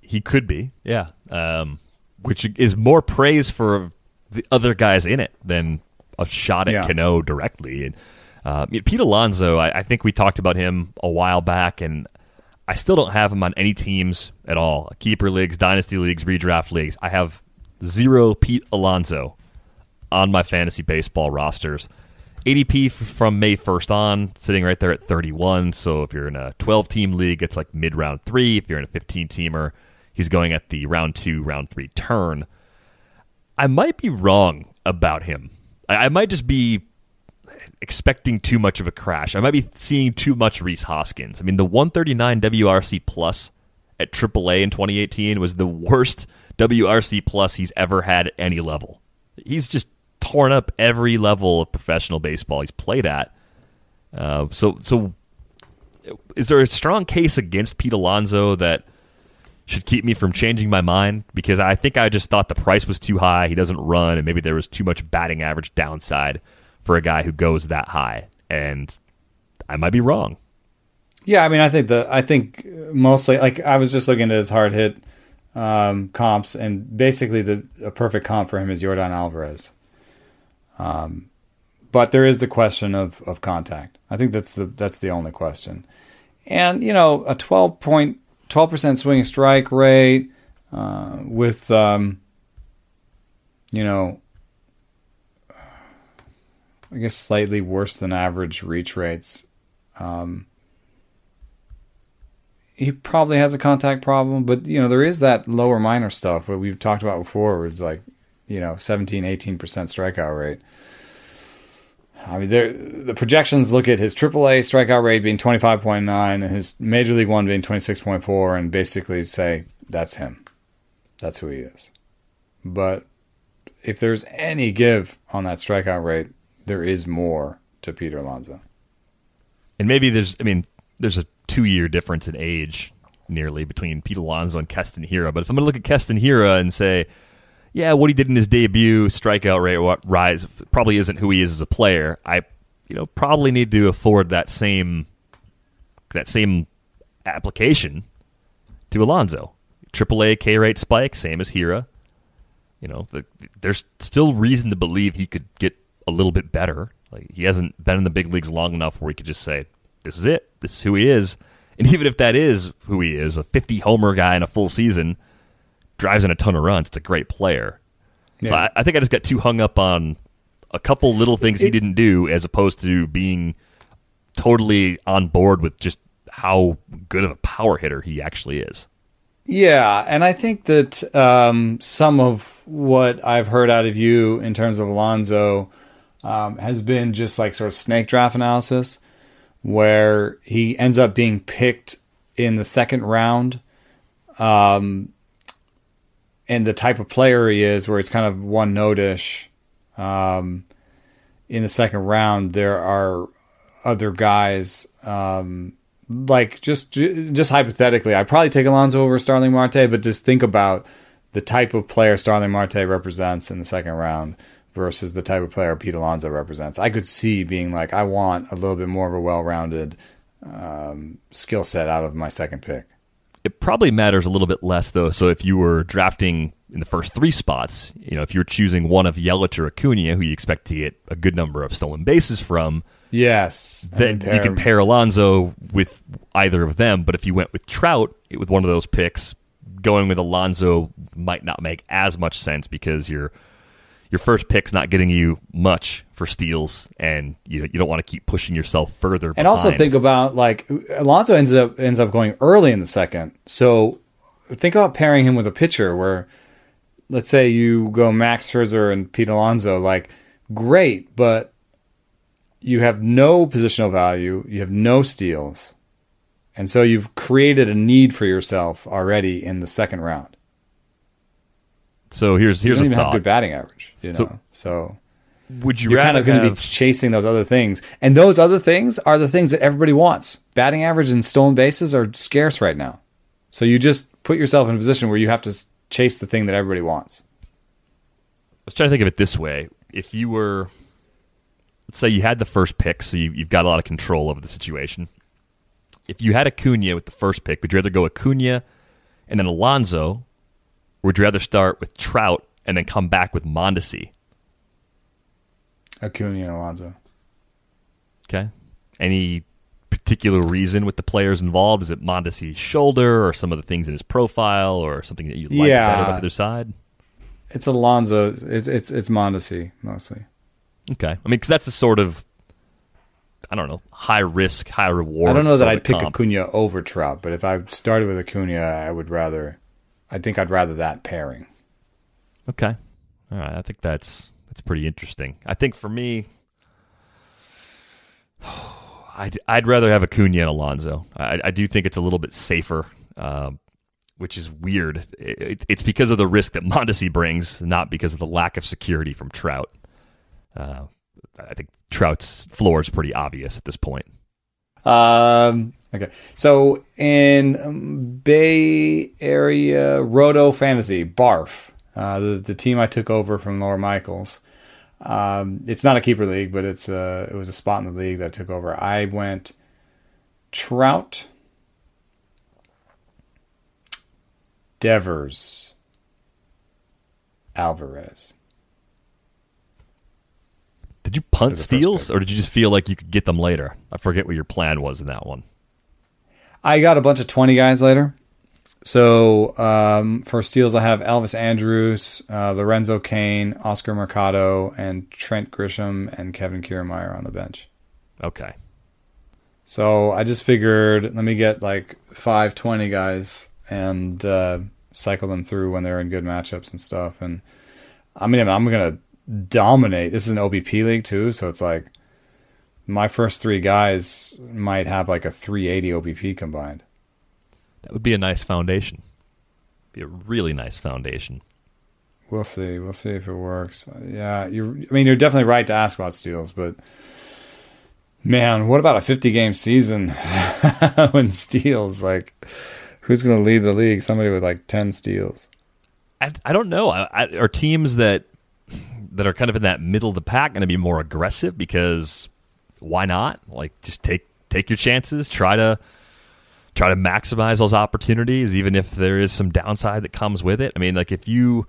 He could be, yeah. Um, which is more praise for the other guys in it than a shot at yeah. Cano directly. And uh, Pete Alonso, I, I, think we talked about him a while back, and I still don't have him on any teams at all. Keeper leagues, dynasty leagues, redraft leagues. I have zero Pete Alonso on my fantasy baseball rosters. ADP from May 1st on, sitting right there at 31. So if you're in a 12 team league, it's like mid round three. If you're in a 15 teamer, he's going at the round two, round three turn. I might be wrong about him. I, I might just be expecting too much of a crash. I might be seeing too much Rhys Hoskins. I mean, the 139 WRC plus at AAA in 2018 was the worst WRC plus he's ever had at any level. He's just torn up every level of professional baseball he's played at. Uh, so, so is there a strong case against Pete Alonso that should keep me from changing my mind because I think I just thought the price was too high. He doesn't run, and maybe there was too much batting average downside for a guy who goes that high. And I might be wrong. Yeah, I mean, I think the I think mostly like I was just looking at his hard hit um, comps, and basically the a perfect comp for him is Yordan Alvarez. Um, but there is the question of of contact. I think that's the that's the only question. And you know, a twelve point 12% swing strike rate uh, with, um, you know, I guess slightly worse than average reach rates. Um, he probably has a contact problem, but you know there is that lower minor stuff that we've talked about before, where it's like you know 17, 18 percent strikeout rate. I mean, the projections look at his AAA strikeout rate being 25.9 and his Major League One being 26.4 and basically say that's him. That's who he is. But if there's any give on that strikeout rate, there is more to Peter Alonso. And maybe there's, I mean, there's a two year difference in age nearly between Pete Alonso and Keston Hiura. But if I'm going to look at Keston Hiura and say, yeah, what he did in his debut, strikeout rate rise, probably isn't who he is as a player. I, you know, probably need to afford that same that same application to Alonso. AAA K rate spike, same as Hiura. You know, the, there's still reason to believe he could get a little bit better. Like he hasn't been in the big leagues long enough where he could just say, "This is it. This is who he is." And even if that is who he is, a 50 homer guy in a full season, drives in a ton of runs. It's a great player. Yeah. So I, I, think I just got too hung up on a couple little things it, he didn't do, as opposed to being totally on board with just how good of a power hitter he actually is. Yeah, and I think that um, some of what I've heard out of you in terms of Alonso um, has been just like sort of snake draft analysis, where he ends up being picked in the second round, um, and the type of player he is, where he's kind of one notish. Um, in the second round, there are other guys um, like just just hypothetically, I'd probably take Alonso over Starling Marte, but just think about the type of player Starling Marte represents in the second round versus the type of player Pete Alonso represents. I could see being like, I want a little bit more of a well-rounded um, skill set out of my second pick. It probably matters a little bit less though. So if you were drafting in the first three spots, you know, if you're choosing one of Yelich or Acuña, who you expect to get a good number of stolen bases from, Yes. Then you can pair Alonso with either of them. But if you went with Trout with one of those picks, going with Alonso might not make as much sense because your your first pick's not getting you much for steals, and you you don't want to keep pushing yourself further. And behind. also think about like Alonso ends up ends up going early in the second, so think about pairing him with a pitcher where, let's say you go Max Scherzer and Pete Alonso, like great, but you have no positional value, you have no steals, and so you've created a need for yourself already in the second round. So here's here's you don't a even thought. have good batting average, you know. So, so would you you're kind of going to be chasing those other things, and those other things are the things that everybody wants. Batting average and stolen bases are scarce right now, so you just put yourself in a position where you have to chase the thing that everybody wants. Let's try to think of it this way: if you were let's say you had the first pick, so you, have got a lot of control over the situation. If you had Acuña with the first pick, would you rather go Acuña and then Alonso, or would you rather start with Trout and then come back with Mondesi? Acuña and Alonso. Okay. Any particular reason with the players involved? Is it Mondesi's shoulder or some of the things in his profile or something that you like yeah. better about the other side? It's Alonso. It's it's it's Mondesi mostly. Okay, I mean, because that's the sort of I don't know high risk, high reward. I don't know that I'd pick comp. Acuña over Trout, but if I started with Acuña, I would rather. I think I'd rather that pairing. Okay, all right. I think that's that's pretty interesting. I think for me, I'd, I'd rather have Acuña and Alonso. I, I do think it's a little bit safer, um, which is weird. It, it's because of the risk that Mondesi brings, not because of the lack of security from Trout. Uh, I think Trout's floor is pretty obvious at this point. Um, okay. So in um, Bay Area Roto Fantasy, Barf, uh, the, the team I took over from Laura Michaels. Um, it's not a keeper league, but it's a, it was a spot in the league that I took over. I went Trout, Devers, Alvarez. Did you punt steals, or did you just feel like you could get them later? I forget what your plan was in that one. I got a bunch of twenty guys later. So um, for steals, I have Elvis Andrus, uh, Lorenzo Cain, Oscar Mercado, and Trent Grisham and Kevin Kiermaier on the bench. Okay. So I just figured, let me get like five twenty guys and uh, cycle them through when they're in good matchups and stuff. And I mean, I'm gonna dominate. This is an OBP league too, so it's like my first three guys might have like a 380 OBP combined. That would be a nice foundation. Be a really nice foundation. We'll see. We'll see if it works. Yeah, you. I mean, you're definitely right to ask about steals, but man, what about a 50 game season when steals? Like, who's going to lead the league? Somebody with like 10 steals. I, I don't know. I, I, are teams that that are kind of in that middle of the pack going to be more aggressive because why not? Like just take take your chances, try to try to maximize those opportunities, even if there is some downside that comes with it. I mean, like if you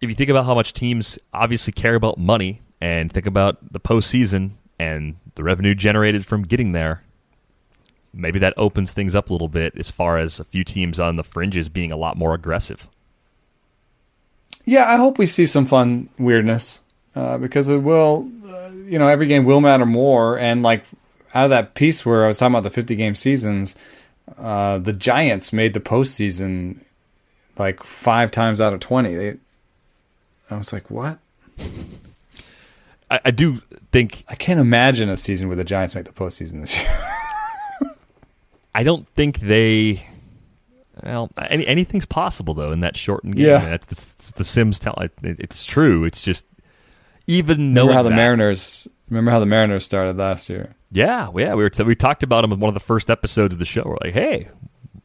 if you think about how much teams obviously care about money and think about the postseason and the revenue generated from getting there, maybe that opens things up a little bit as far as a few teams on the fringes being a lot more aggressive. Yeah, I hope we see some fun weirdness uh, because it will, uh, you know, every game will matter more. And like out of that piece where I was talking about the 50 game seasons, uh, the Giants made the postseason like five times out of 20. They, I was like, what? I, I do think I can't imagine a season where the Giants make the postseason this year. I don't think they. Well, any, anything's possible though in that shortened game. Yeah. That's the, the Sims tell. It, it's true. It's just even remember knowing how the that- Mariners. Remember how the Mariners started last year? Yeah, yeah. We were t- we talked about them in one of the first episodes of the show. We're like, hey,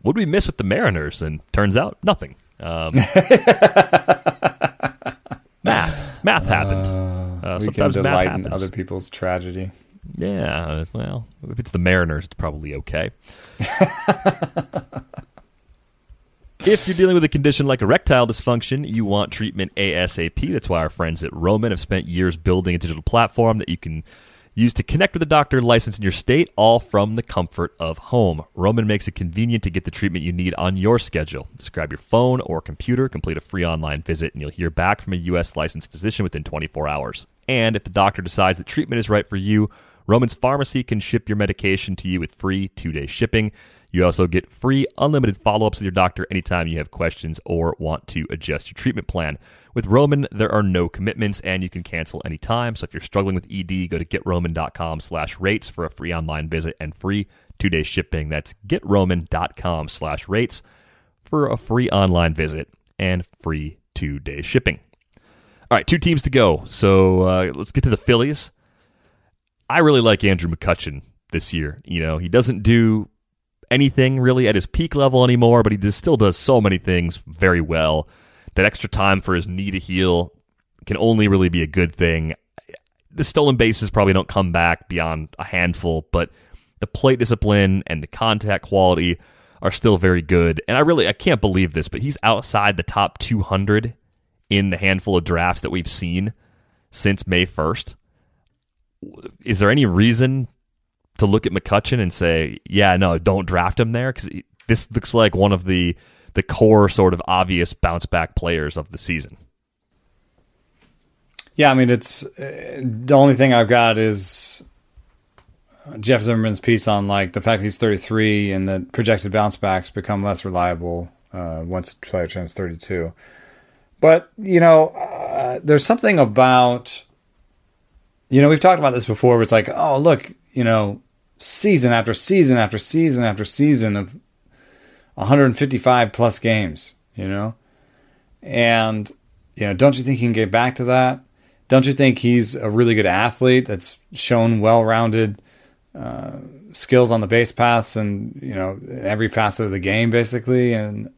what did we miss with the Mariners? And turns out nothing. Um, math, math happened. Uh, we can sometimes math delight in other people's tragedy. Yeah, well, if it's the Mariners, it's probably okay. if you're dealing with a condition like erectile dysfunction, you want treatment ASAP. That's why our friends at Roman have spent years building a digital platform that you can use to connect with a doctor licensed in your state, all from the comfort of home. Roman makes it convenient to get the treatment you need on your schedule. Just grab your phone or computer, complete a free online visit, and you'll hear back from a U.S. licensed physician within 24 hours. And if the doctor decides that treatment is right for you, Roman's Pharmacy can ship your medication to you with free two day shipping. You also get free unlimited follow ups with your doctor anytime you have questions or want to adjust your treatment plan. With Roman, there are no commitments and you can cancel anytime. So if you're struggling with ED, go to getroman.com slash rates for a free online visit and free two day shipping. That's getroman.com slash rates for a free online visit and free two day shipping. All right, two teams to go. So uh, let's get to the Phillies. I really like Andrew McCutchen this year. You know, he doesn't do anything really at his peak level anymore, but he still does so many things very well. That extra time for his knee to heal can only really be a good thing. The stolen bases probably don't come back beyond a handful, but the plate discipline and the contact quality are still very good. And I really I can't believe this, but he's outside the top 200 in the handful of drafts that we've seen since May 1st. Is there any reason to look at McCutchen and say, yeah, no, don't draft him there? Because this looks like one of the, the core sort of obvious bounce back players of the season. Yeah, I mean, it's uh, the only thing I've got is Jeff Zimmerman's piece on like the fact that he's 33 and the projected bounce backs become less reliable uh, once a player turns 32. But you know, uh, there's something about you know we've talked about this before. Where it's like, oh look, you know, season after season after season after season of 155 plus games. You know, and you know, don't you think he can get back to that? Don't you think he's a really good athlete that's shown well-rounded uh, skills on the base paths and you know every facet of the game basically? And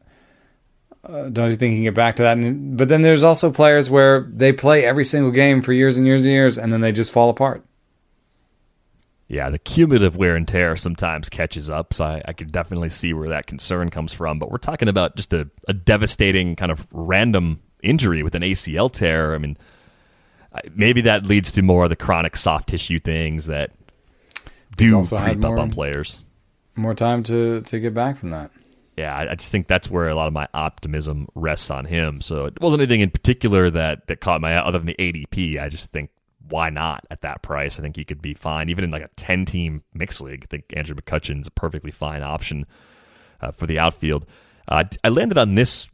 uh, don't you think he can get back to that? And, but then there's also players where they play every single game for years and years and years, and then they just fall apart. Yeah, the cumulative wear and tear sometimes catches up, so I, I can definitely see where that concern comes from. But we're talking about just a, a devastating kind of random injury with an ACL tear. I mean, maybe that leads to more of the chronic soft tissue things that do creep up on players. More time to to get back from that. Yeah, I, I just think that's where a lot of my optimism rests on him. So it wasn't anything in particular that that caught my eye other than the ADP. I just think why not at that price? I think he could be fine, even in like a ten team mixed league. I think Andrew McCutchen's a perfectly fine option uh, for the outfield. Uh, I landed on this.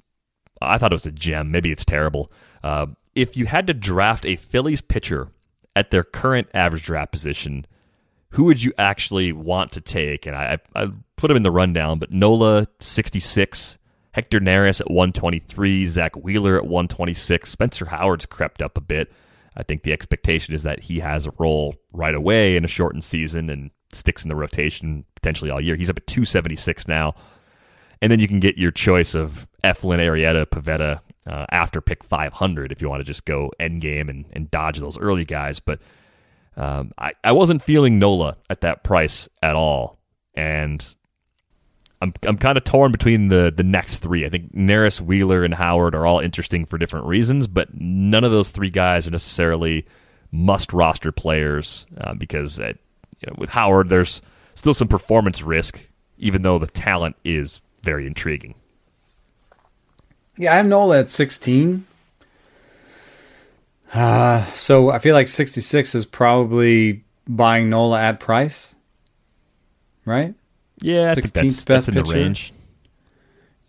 I thought it was a gem. Maybe it's terrible. Uh, if you had to draft a Phillies pitcher at their current average draft position, who would you actually want to take? And I, I put him in the rundown, but Nola, 66, Hector Neris at 123, Zack Wheeler at 126, Spencer Howard's crept up a bit. I think the expectation is that he has a role right away in a shortened season and sticks in the rotation potentially all year. He's up at 276 now. And then you can get your choice of Eflin, Arrieta, Pivetta uh, after pick 500 if you want to just go end game and, and dodge those early guys. But um, I, I wasn't feeling Nola at that price at all. And I'm I'm kind of torn between the the next three. I think Neris, Wheeler, and Howard are all interesting for different reasons, but none of those three guys are necessarily must roster players uh, because uh, you know, with Howard, there's still some performance risk, even though the talent is very intriguing. Yeah, I have Nola at 16. Uh, so I feel like 66 is probably buying Nola at price, right? Yeah, 16th best that's in pitcher. the range.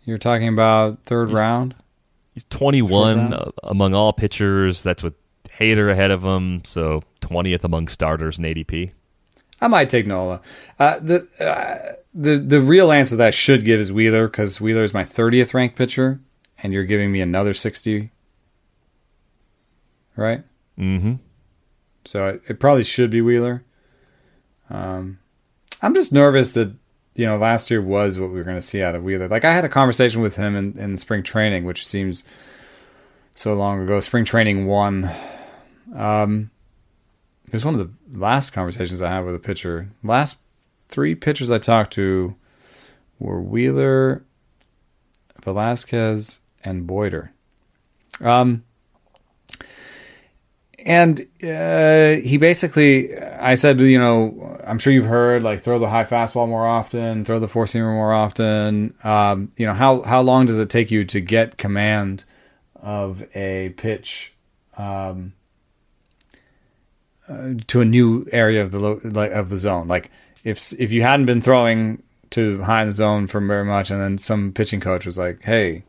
You're talking about third he's, round. He's 21 among all pitchers. That's with Hader ahead of him, so 20th among starters in ADP. I might take Nola. Uh, the uh, the the real answer that I should give is Wheeler because Wheeler is my 30th ranked pitcher, and you're giving me another 60. Right. Mm-hmm. So it, it probably should be Wheeler. Um, I'm just nervous that you know last year was what we were going to see out of Wheeler. Like I had a conversation with him in, in spring training, which seems so long ago. Spring training one. Um, it was one of the last conversations I had with a pitcher. Last three pitchers I talked to were Wheeler, Velasquez, and Boyder. Um, and uh, he basically, I said, you know, I'm sure you've heard like throw the high fastball more often, throw the four seamer more often. Um, you know, how how long does it take you to get command of a pitch? Um, uh, to a new area of the lo- like of the zone. Like if if you hadn't been throwing to high in the zone for very much, and then some pitching coach was like, "Hey,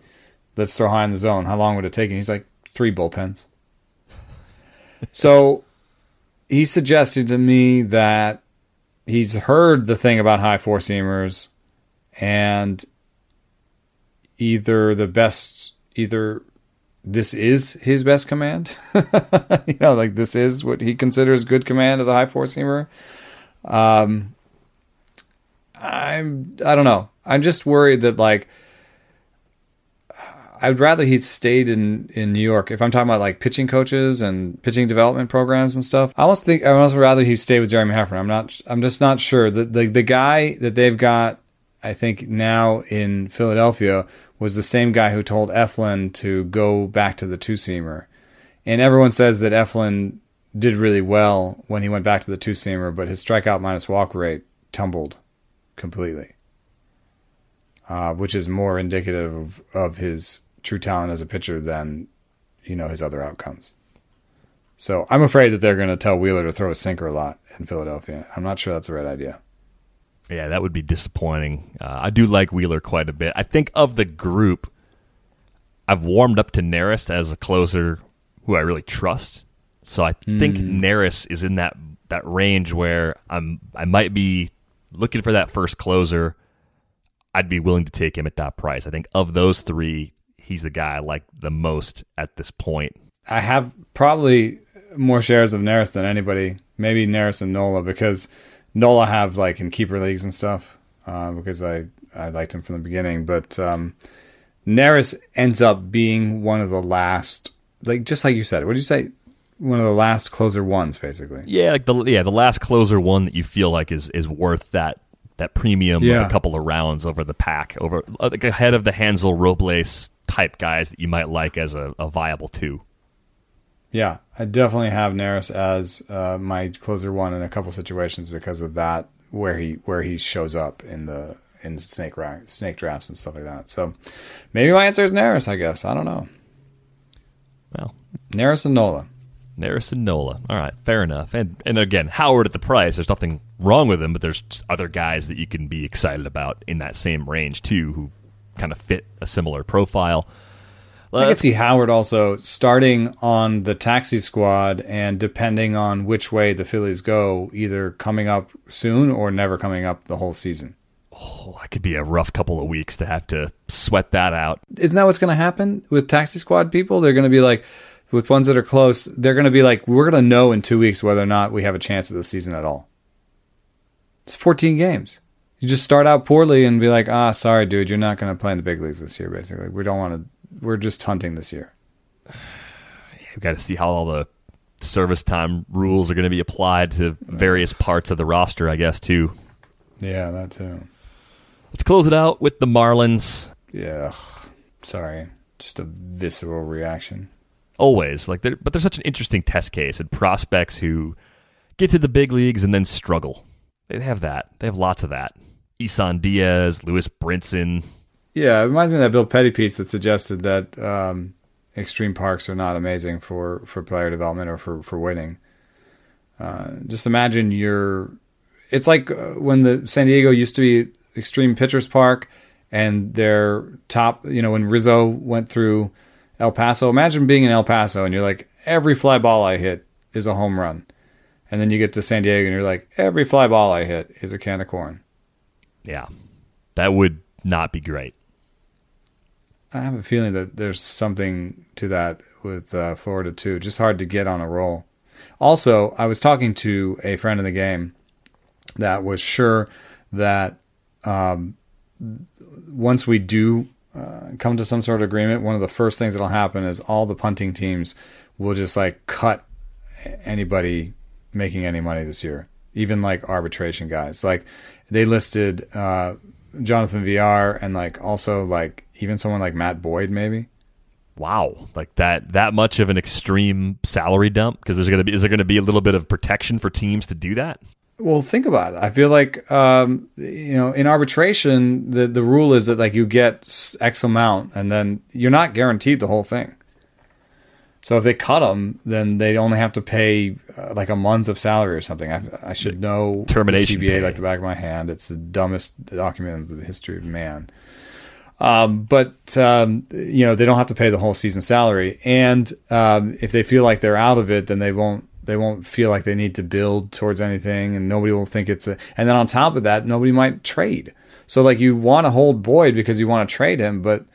let's throw high in the zone. How long would it take?" And he's like, three bullpens." So he suggested to me that he's heard the thing about high four seamers, and either the best either this is his best command. you know, like this is what he considers good command of the high four seamer. Um, I'm I don't know. I'm just worried that like I'd rather he'd stayed in in New York. If I'm talking about like pitching coaches and pitching development programs and stuff, I almost think I almost rather he stayed with Jeremy Heffernan. I'm not. I'm just not sure. The the the guy that they've got, I think now in Philadelphia was the same guy who told Eflin to go back to the two seamer. And everyone says that Eflin did really well when he went back to the two seamer, but his strikeout minus walk rate tumbled completely, uh, which is more indicative of, of his true talent as a pitcher than you know his other outcomes. So I'm afraid that they're going to tell Wheeler to throw a sinker a lot in Philadelphia. I'm not sure that's the right idea. Yeah, that would be disappointing. Uh, I do like Wheeler quite a bit. I think of the group, I've warmed up to Neris as a closer who I really trust. So I think mm. Neris is in that that range where I'm I might be looking for that first closer. I'd be willing to take him at that price. I think of those three, he's the guy I like the most at this point. I have probably more shares of Neris than anybody. Maybe Neris and Nola because Nola have like in keeper leagues and stuff uh, because I I liked him from the beginning. But um, Neris ends up being one of the last, like just like you said. What did you say? One of the last closer ones, basically. Yeah, like the yeah the last closer one that you feel like is is worth that that premium yeah. of a couple of rounds over the pack, over like ahead of the Hansel Robles type guys that you might like as a, a viable two. Yeah, I definitely have Neris as uh, my closer one in a couple situations because of that where he where he shows up in the in snake ra- snake drafts and stuff like that. So maybe my answer is Neris. I guess I don't know. Well, Neris and Nola. Neris and Nola. All right, fair enough. And and again, Howard at the price. There's nothing wrong with him, but there's other guys that you can be excited about in that same range too, who kind of fit a similar profile. I can see Howard also starting on the taxi squad and depending on which way the Phillies go, either coming up soon or never coming up the whole season. Oh, that could be a rough couple of weeks to have to sweat that out. Isn't that what's going to happen with taxi squad people? They're going to be like, with ones that are close, they're going to be like, we're going to know in two weeks whether or not we have a chance at the season at all. It's 14 games. You just start out poorly and be like, ah, sorry, dude, you're not going to play in the big leagues this year, basically. We don't want to we're just hunting this year. We've got to see how all the service time rules are going to be applied to various parts of the roster, I guess, too. Yeah, that too. Let's close it out with the Marlins. Yeah, sorry, just a visceral reaction. Always like, they're, but they're such an interesting test case and prospects who get to the big leagues and then struggle. They have that. They have lots of that. Isan Diaz, Lewis Brinson. Yeah, it reminds me of that Bill Petty piece that suggested that um, extreme parks are not amazing for, for player development or for, for winning. Uh, just imagine you're. It's like uh, when the San Diego used to be Extreme Pitchers Park, and their top. You know when Rizzo went through El Paso. Imagine being in El Paso and you're like every fly ball I hit is a home run, and then you get to San Diego and you're like every fly ball I hit is a can of corn. Yeah, that would not be great. I have a feeling that there's something to that with uh, Florida too. Just hard to get on a roll. Also, I was talking to a friend in the game that was sure that um, once we do uh, come to some sort of agreement, one of the first things that'll happen is all the punting teams will just like cut anybody making any money this year, even like arbitration guys. Like they listed uh, Jonathan Villar and like also like even someone like Matt Boyd maybe. Wow, like that that much of an extreme salary dump because there's gonna be is there gonna be a little bit of protection for teams to do that? Well, think about it. I feel like um, you know in arbitration the the rule is that like you get X amount and then you're not guaranteed the whole thing. So if they cut them, then they only have to pay uh, like a month of salary or something. I, I should know termination CBA pay. like the back of my hand. It's the dumbest document in the history of man. Um, but um, you know they don't have to pay the whole season salary, and um, if they feel like they're out of it, then they won't they won't feel like they need to build towards anything, and nobody will think it's a. And then on top of that, nobody might trade. So like you want to hold Boyd because you want to trade him, but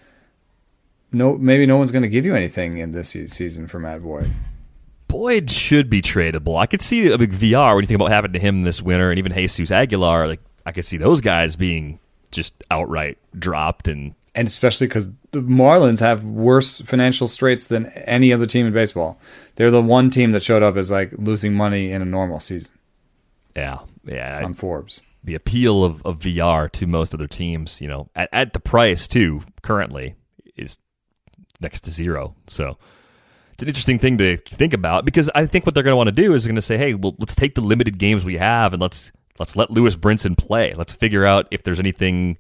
no, maybe no one's going to give you anything in this season for Matt Boyd. Boyd should be tradable. I could see a big Villar when you think about what happened to him this winter, and even Jesus Aguilar. Like I could see those guys being just outright dropped and and especially because the Marlins have worse financial straits than any other team in baseball. They're the one team that showed up as like losing money in a normal season. Yeah, yeah. On Forbes, the appeal of, of Villar to most other teams, you know, at, at the price too currently is next to zero. So it's an interesting thing to think about because I think what they're going to want to do is going to say, hey, well, let's take the limited games we have and let's let's let Lewis Brinson play. Let's figure out if there's anything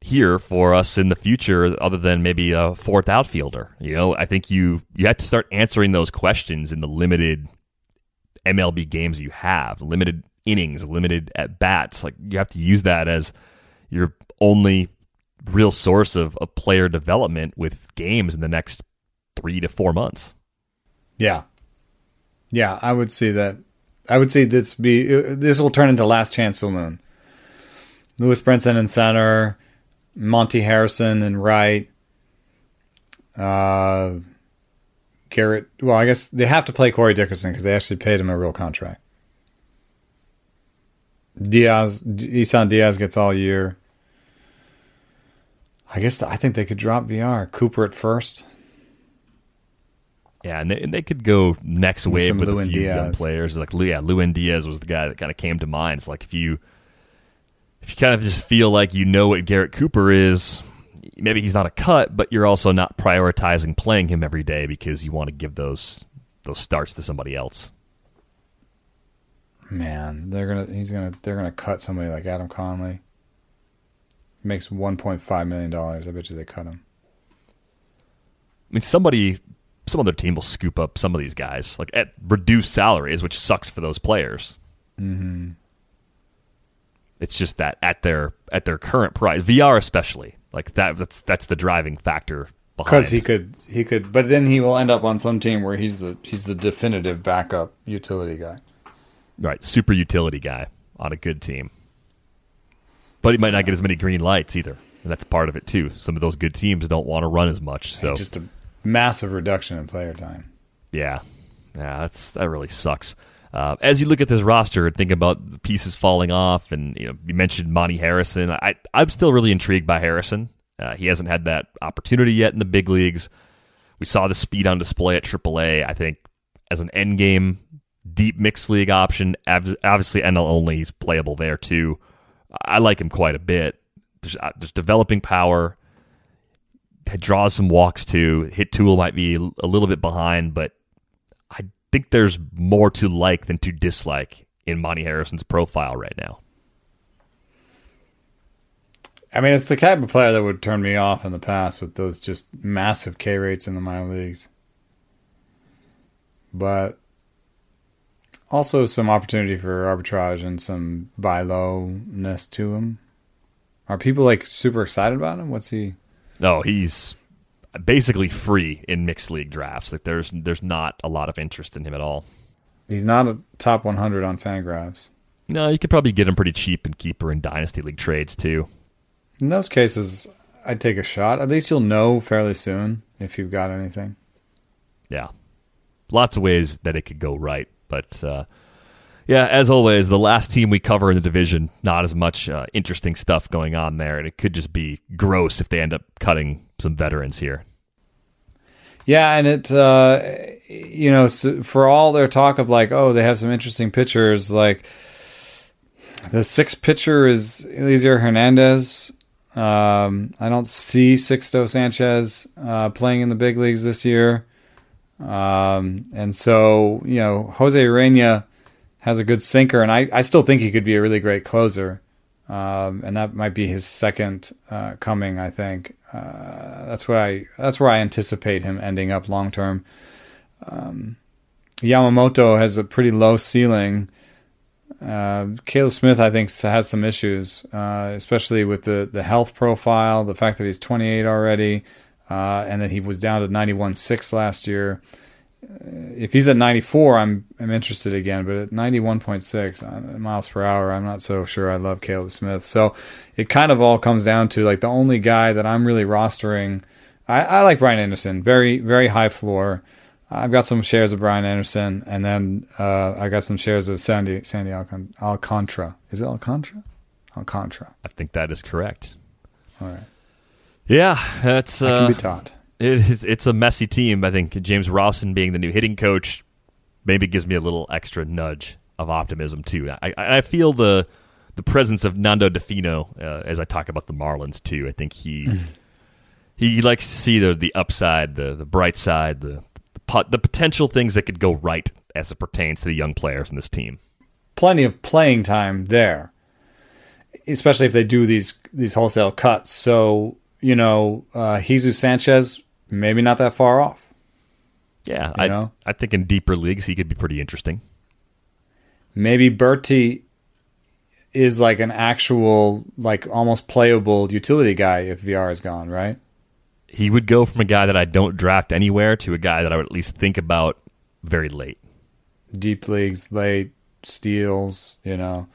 here for us in the future other than maybe a fourth outfielder. You know, I think you you have to start answering those questions in the limited MLB games you have, limited innings, limited at bats. Like you have to use that as your only real source of, of player development with games in the next three to four months. Yeah. Yeah, I would see that. I would say this be this will turn into last chance saloon. Lewis Brinson in center, Monte Harrison and right. Uh, Garrett. Well, I guess they have to play Corey Dickerson because they actually paid him a real contract. Diaz, Isan Diaz gets all year. I guess I think they could drop Villar. Cooper at first. Yeah, and they, and they could go next With wave with a few Diaz. young players. Like yeah, Lewin Diaz was the guy that kind of came to mind. It's like if you if you kind of just feel like you know what Garrett Cooper is, maybe he's not a cut, but you're also not prioritizing playing him every day because you want to give those those starts to somebody else. Man, they're gonna he's gonna they're gonna cut somebody like Adam Conley. Makes one point five million dollars. I bet you they cut him. I mean, somebody, some other team will scoop up some of these guys like at reduced salaries, which sucks for those players. Mm-hmm. It's just that at their at their current price, Villar especially, like that. That's that's the driving factor behind. Because he could he could, but then he will end up on some team where he's the he's the definitive backup utility guy. right super utility guy on a good team, but he might not get as many green lights either. And that's part of it too. Some of those good teams don't want to run as much, so Just a massive reduction in player time. Yeah, yeah, that's that really sucks. Uh, as you look at this roster and think about the pieces falling off, and you know, you mentioned Monte Harrison. I I'm still really intrigued by Harrison. Uh, he hasn't had that opportunity yet in the big leagues. We saw the speed on display at AAA. I think as an end game deep mixed league option, obviously NL only, he's playable there too. I like him quite a bit. there's, uh, developing power. He draws some walks too. Hit tool might be a little bit behind, but I think there's more to like than to dislike in Monte Harrison's profile right now. I mean, it's the type of player that would turn me off in the past with those just massive K rates in the minor leagues. But also some opportunity for arbitrage and some buy lowness to him. Are people like super excited about him? What's he? No, he's basically free in mixed league drafts. Like there's there's not a lot of interest in him at all. He's not a top 100 on Fangraphs. No, you could probably get him pretty cheap in keeper in dynasty league trades too. In those cases, I'd take a shot. At least you'll know fairly soon if you've got anything. Yeah, lots of ways that it could go right. But uh, yeah, as always, the last team we cover in the division, not as much uh, interesting stuff going on there, and it could just be gross if they end up cutting some veterans here. Yeah, and it, uh, you know, for all their talk of like, oh, they have some interesting pitchers, like the sixth pitcher is Elieser Hernandez. Um, I don't see Sixto Sanchez uh, playing in the big leagues this year. Um, and so, you know, Jose Urena has a good sinker, and I, I still think he could be a really great closer. Um, and that might be his second uh, coming. I think uh, that's what I that's where I anticipate him ending up long term. Um, Yamamoto has a pretty low ceiling. Uh, Caleb Smith, I think, has some issues, uh, especially with the the health profile, the fact that he's 28 already uh, and then he was down to 91.6 last year. Uh, if he's at 94, I'm I'm interested again, but at 91.6 uh, miles per hour, I'm not so sure. I love Caleb Smith, so it kind of all comes down to like the only guy that I'm really rostering. I, I like Brian Anderson, very very high floor. I've got some shares of Brian Anderson, and then uh, I got some shares of Sandy Sandy Alcant- Alcantara. Is it Alcantara? Alcantara. I think that is correct. All right. Yeah, that's uh, can be taught. It, it's a messy team. I think James Rowson being the new hitting coach maybe gives me a little extra nudge of optimism too. I, I feel the the presence of Nando Di Fino uh, as I talk about the Marlins too. I think he he likes to see the the upside, the the bright side, the the, the potential things that could go right as it pertains to the young players in this team. Plenty of playing time there, especially if they do these these wholesale cuts. So you know, uh, Jesus Sanchez, maybe not that far off. Yeah, I know? I think in deeper leagues he could be pretty interesting. Maybe Berti is like an actual, like almost playable utility guy if Villar is gone, right? He would go from a guy that I don't draft anywhere to a guy that I would at least think about very late. Deep leagues, late steals, you know.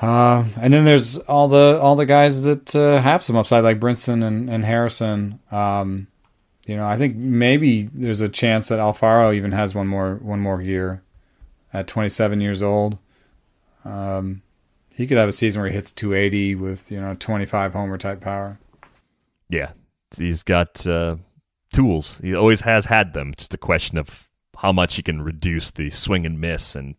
Uh, and then there's all the all the guys that uh, have some upside, like Brinson and, and Harrison. Um, you know, I think maybe there's a chance that Alfaro even has one more one more year at 27 years old. Um, he could have a season where he hits 280 with you know 25 homer type power. Yeah, he's got uh, tools. He always has had them. It's just a question of how much he can reduce the swing and miss and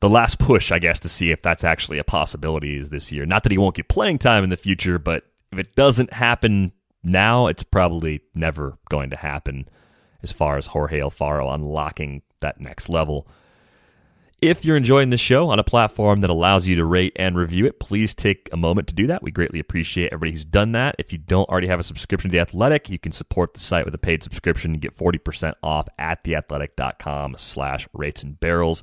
the last push, I guess, to see if that's actually a possibility is this year. Not that he won't get playing time in the future, but if it doesn't happen now, it's probably never going to happen as far as Jorge Alfaro unlocking that next level. If you're enjoying this show on a platform that allows you to rate and review it, please take a moment to do that. We greatly appreciate everybody who's done that. If you don't already have a subscription to The Athletic, you can support the site with a paid subscription and get 40% off at theathletic.com slash rates and barrels.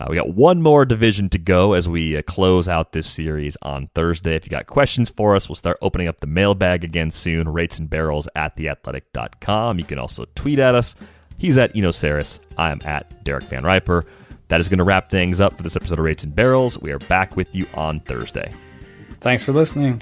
Uh, we got one more division to go as we uh, close out this series on Thursday. If you got questions for us, we'll start opening up the mailbag again soon. Rates and barrels at theathletic.com. You can also tweet at us. He's at Eno Sarris. I am at Derek VanRiper. That is going to wrap things up for this episode of Rates and Barrels. We are back with you on Thursday. Thanks for listening.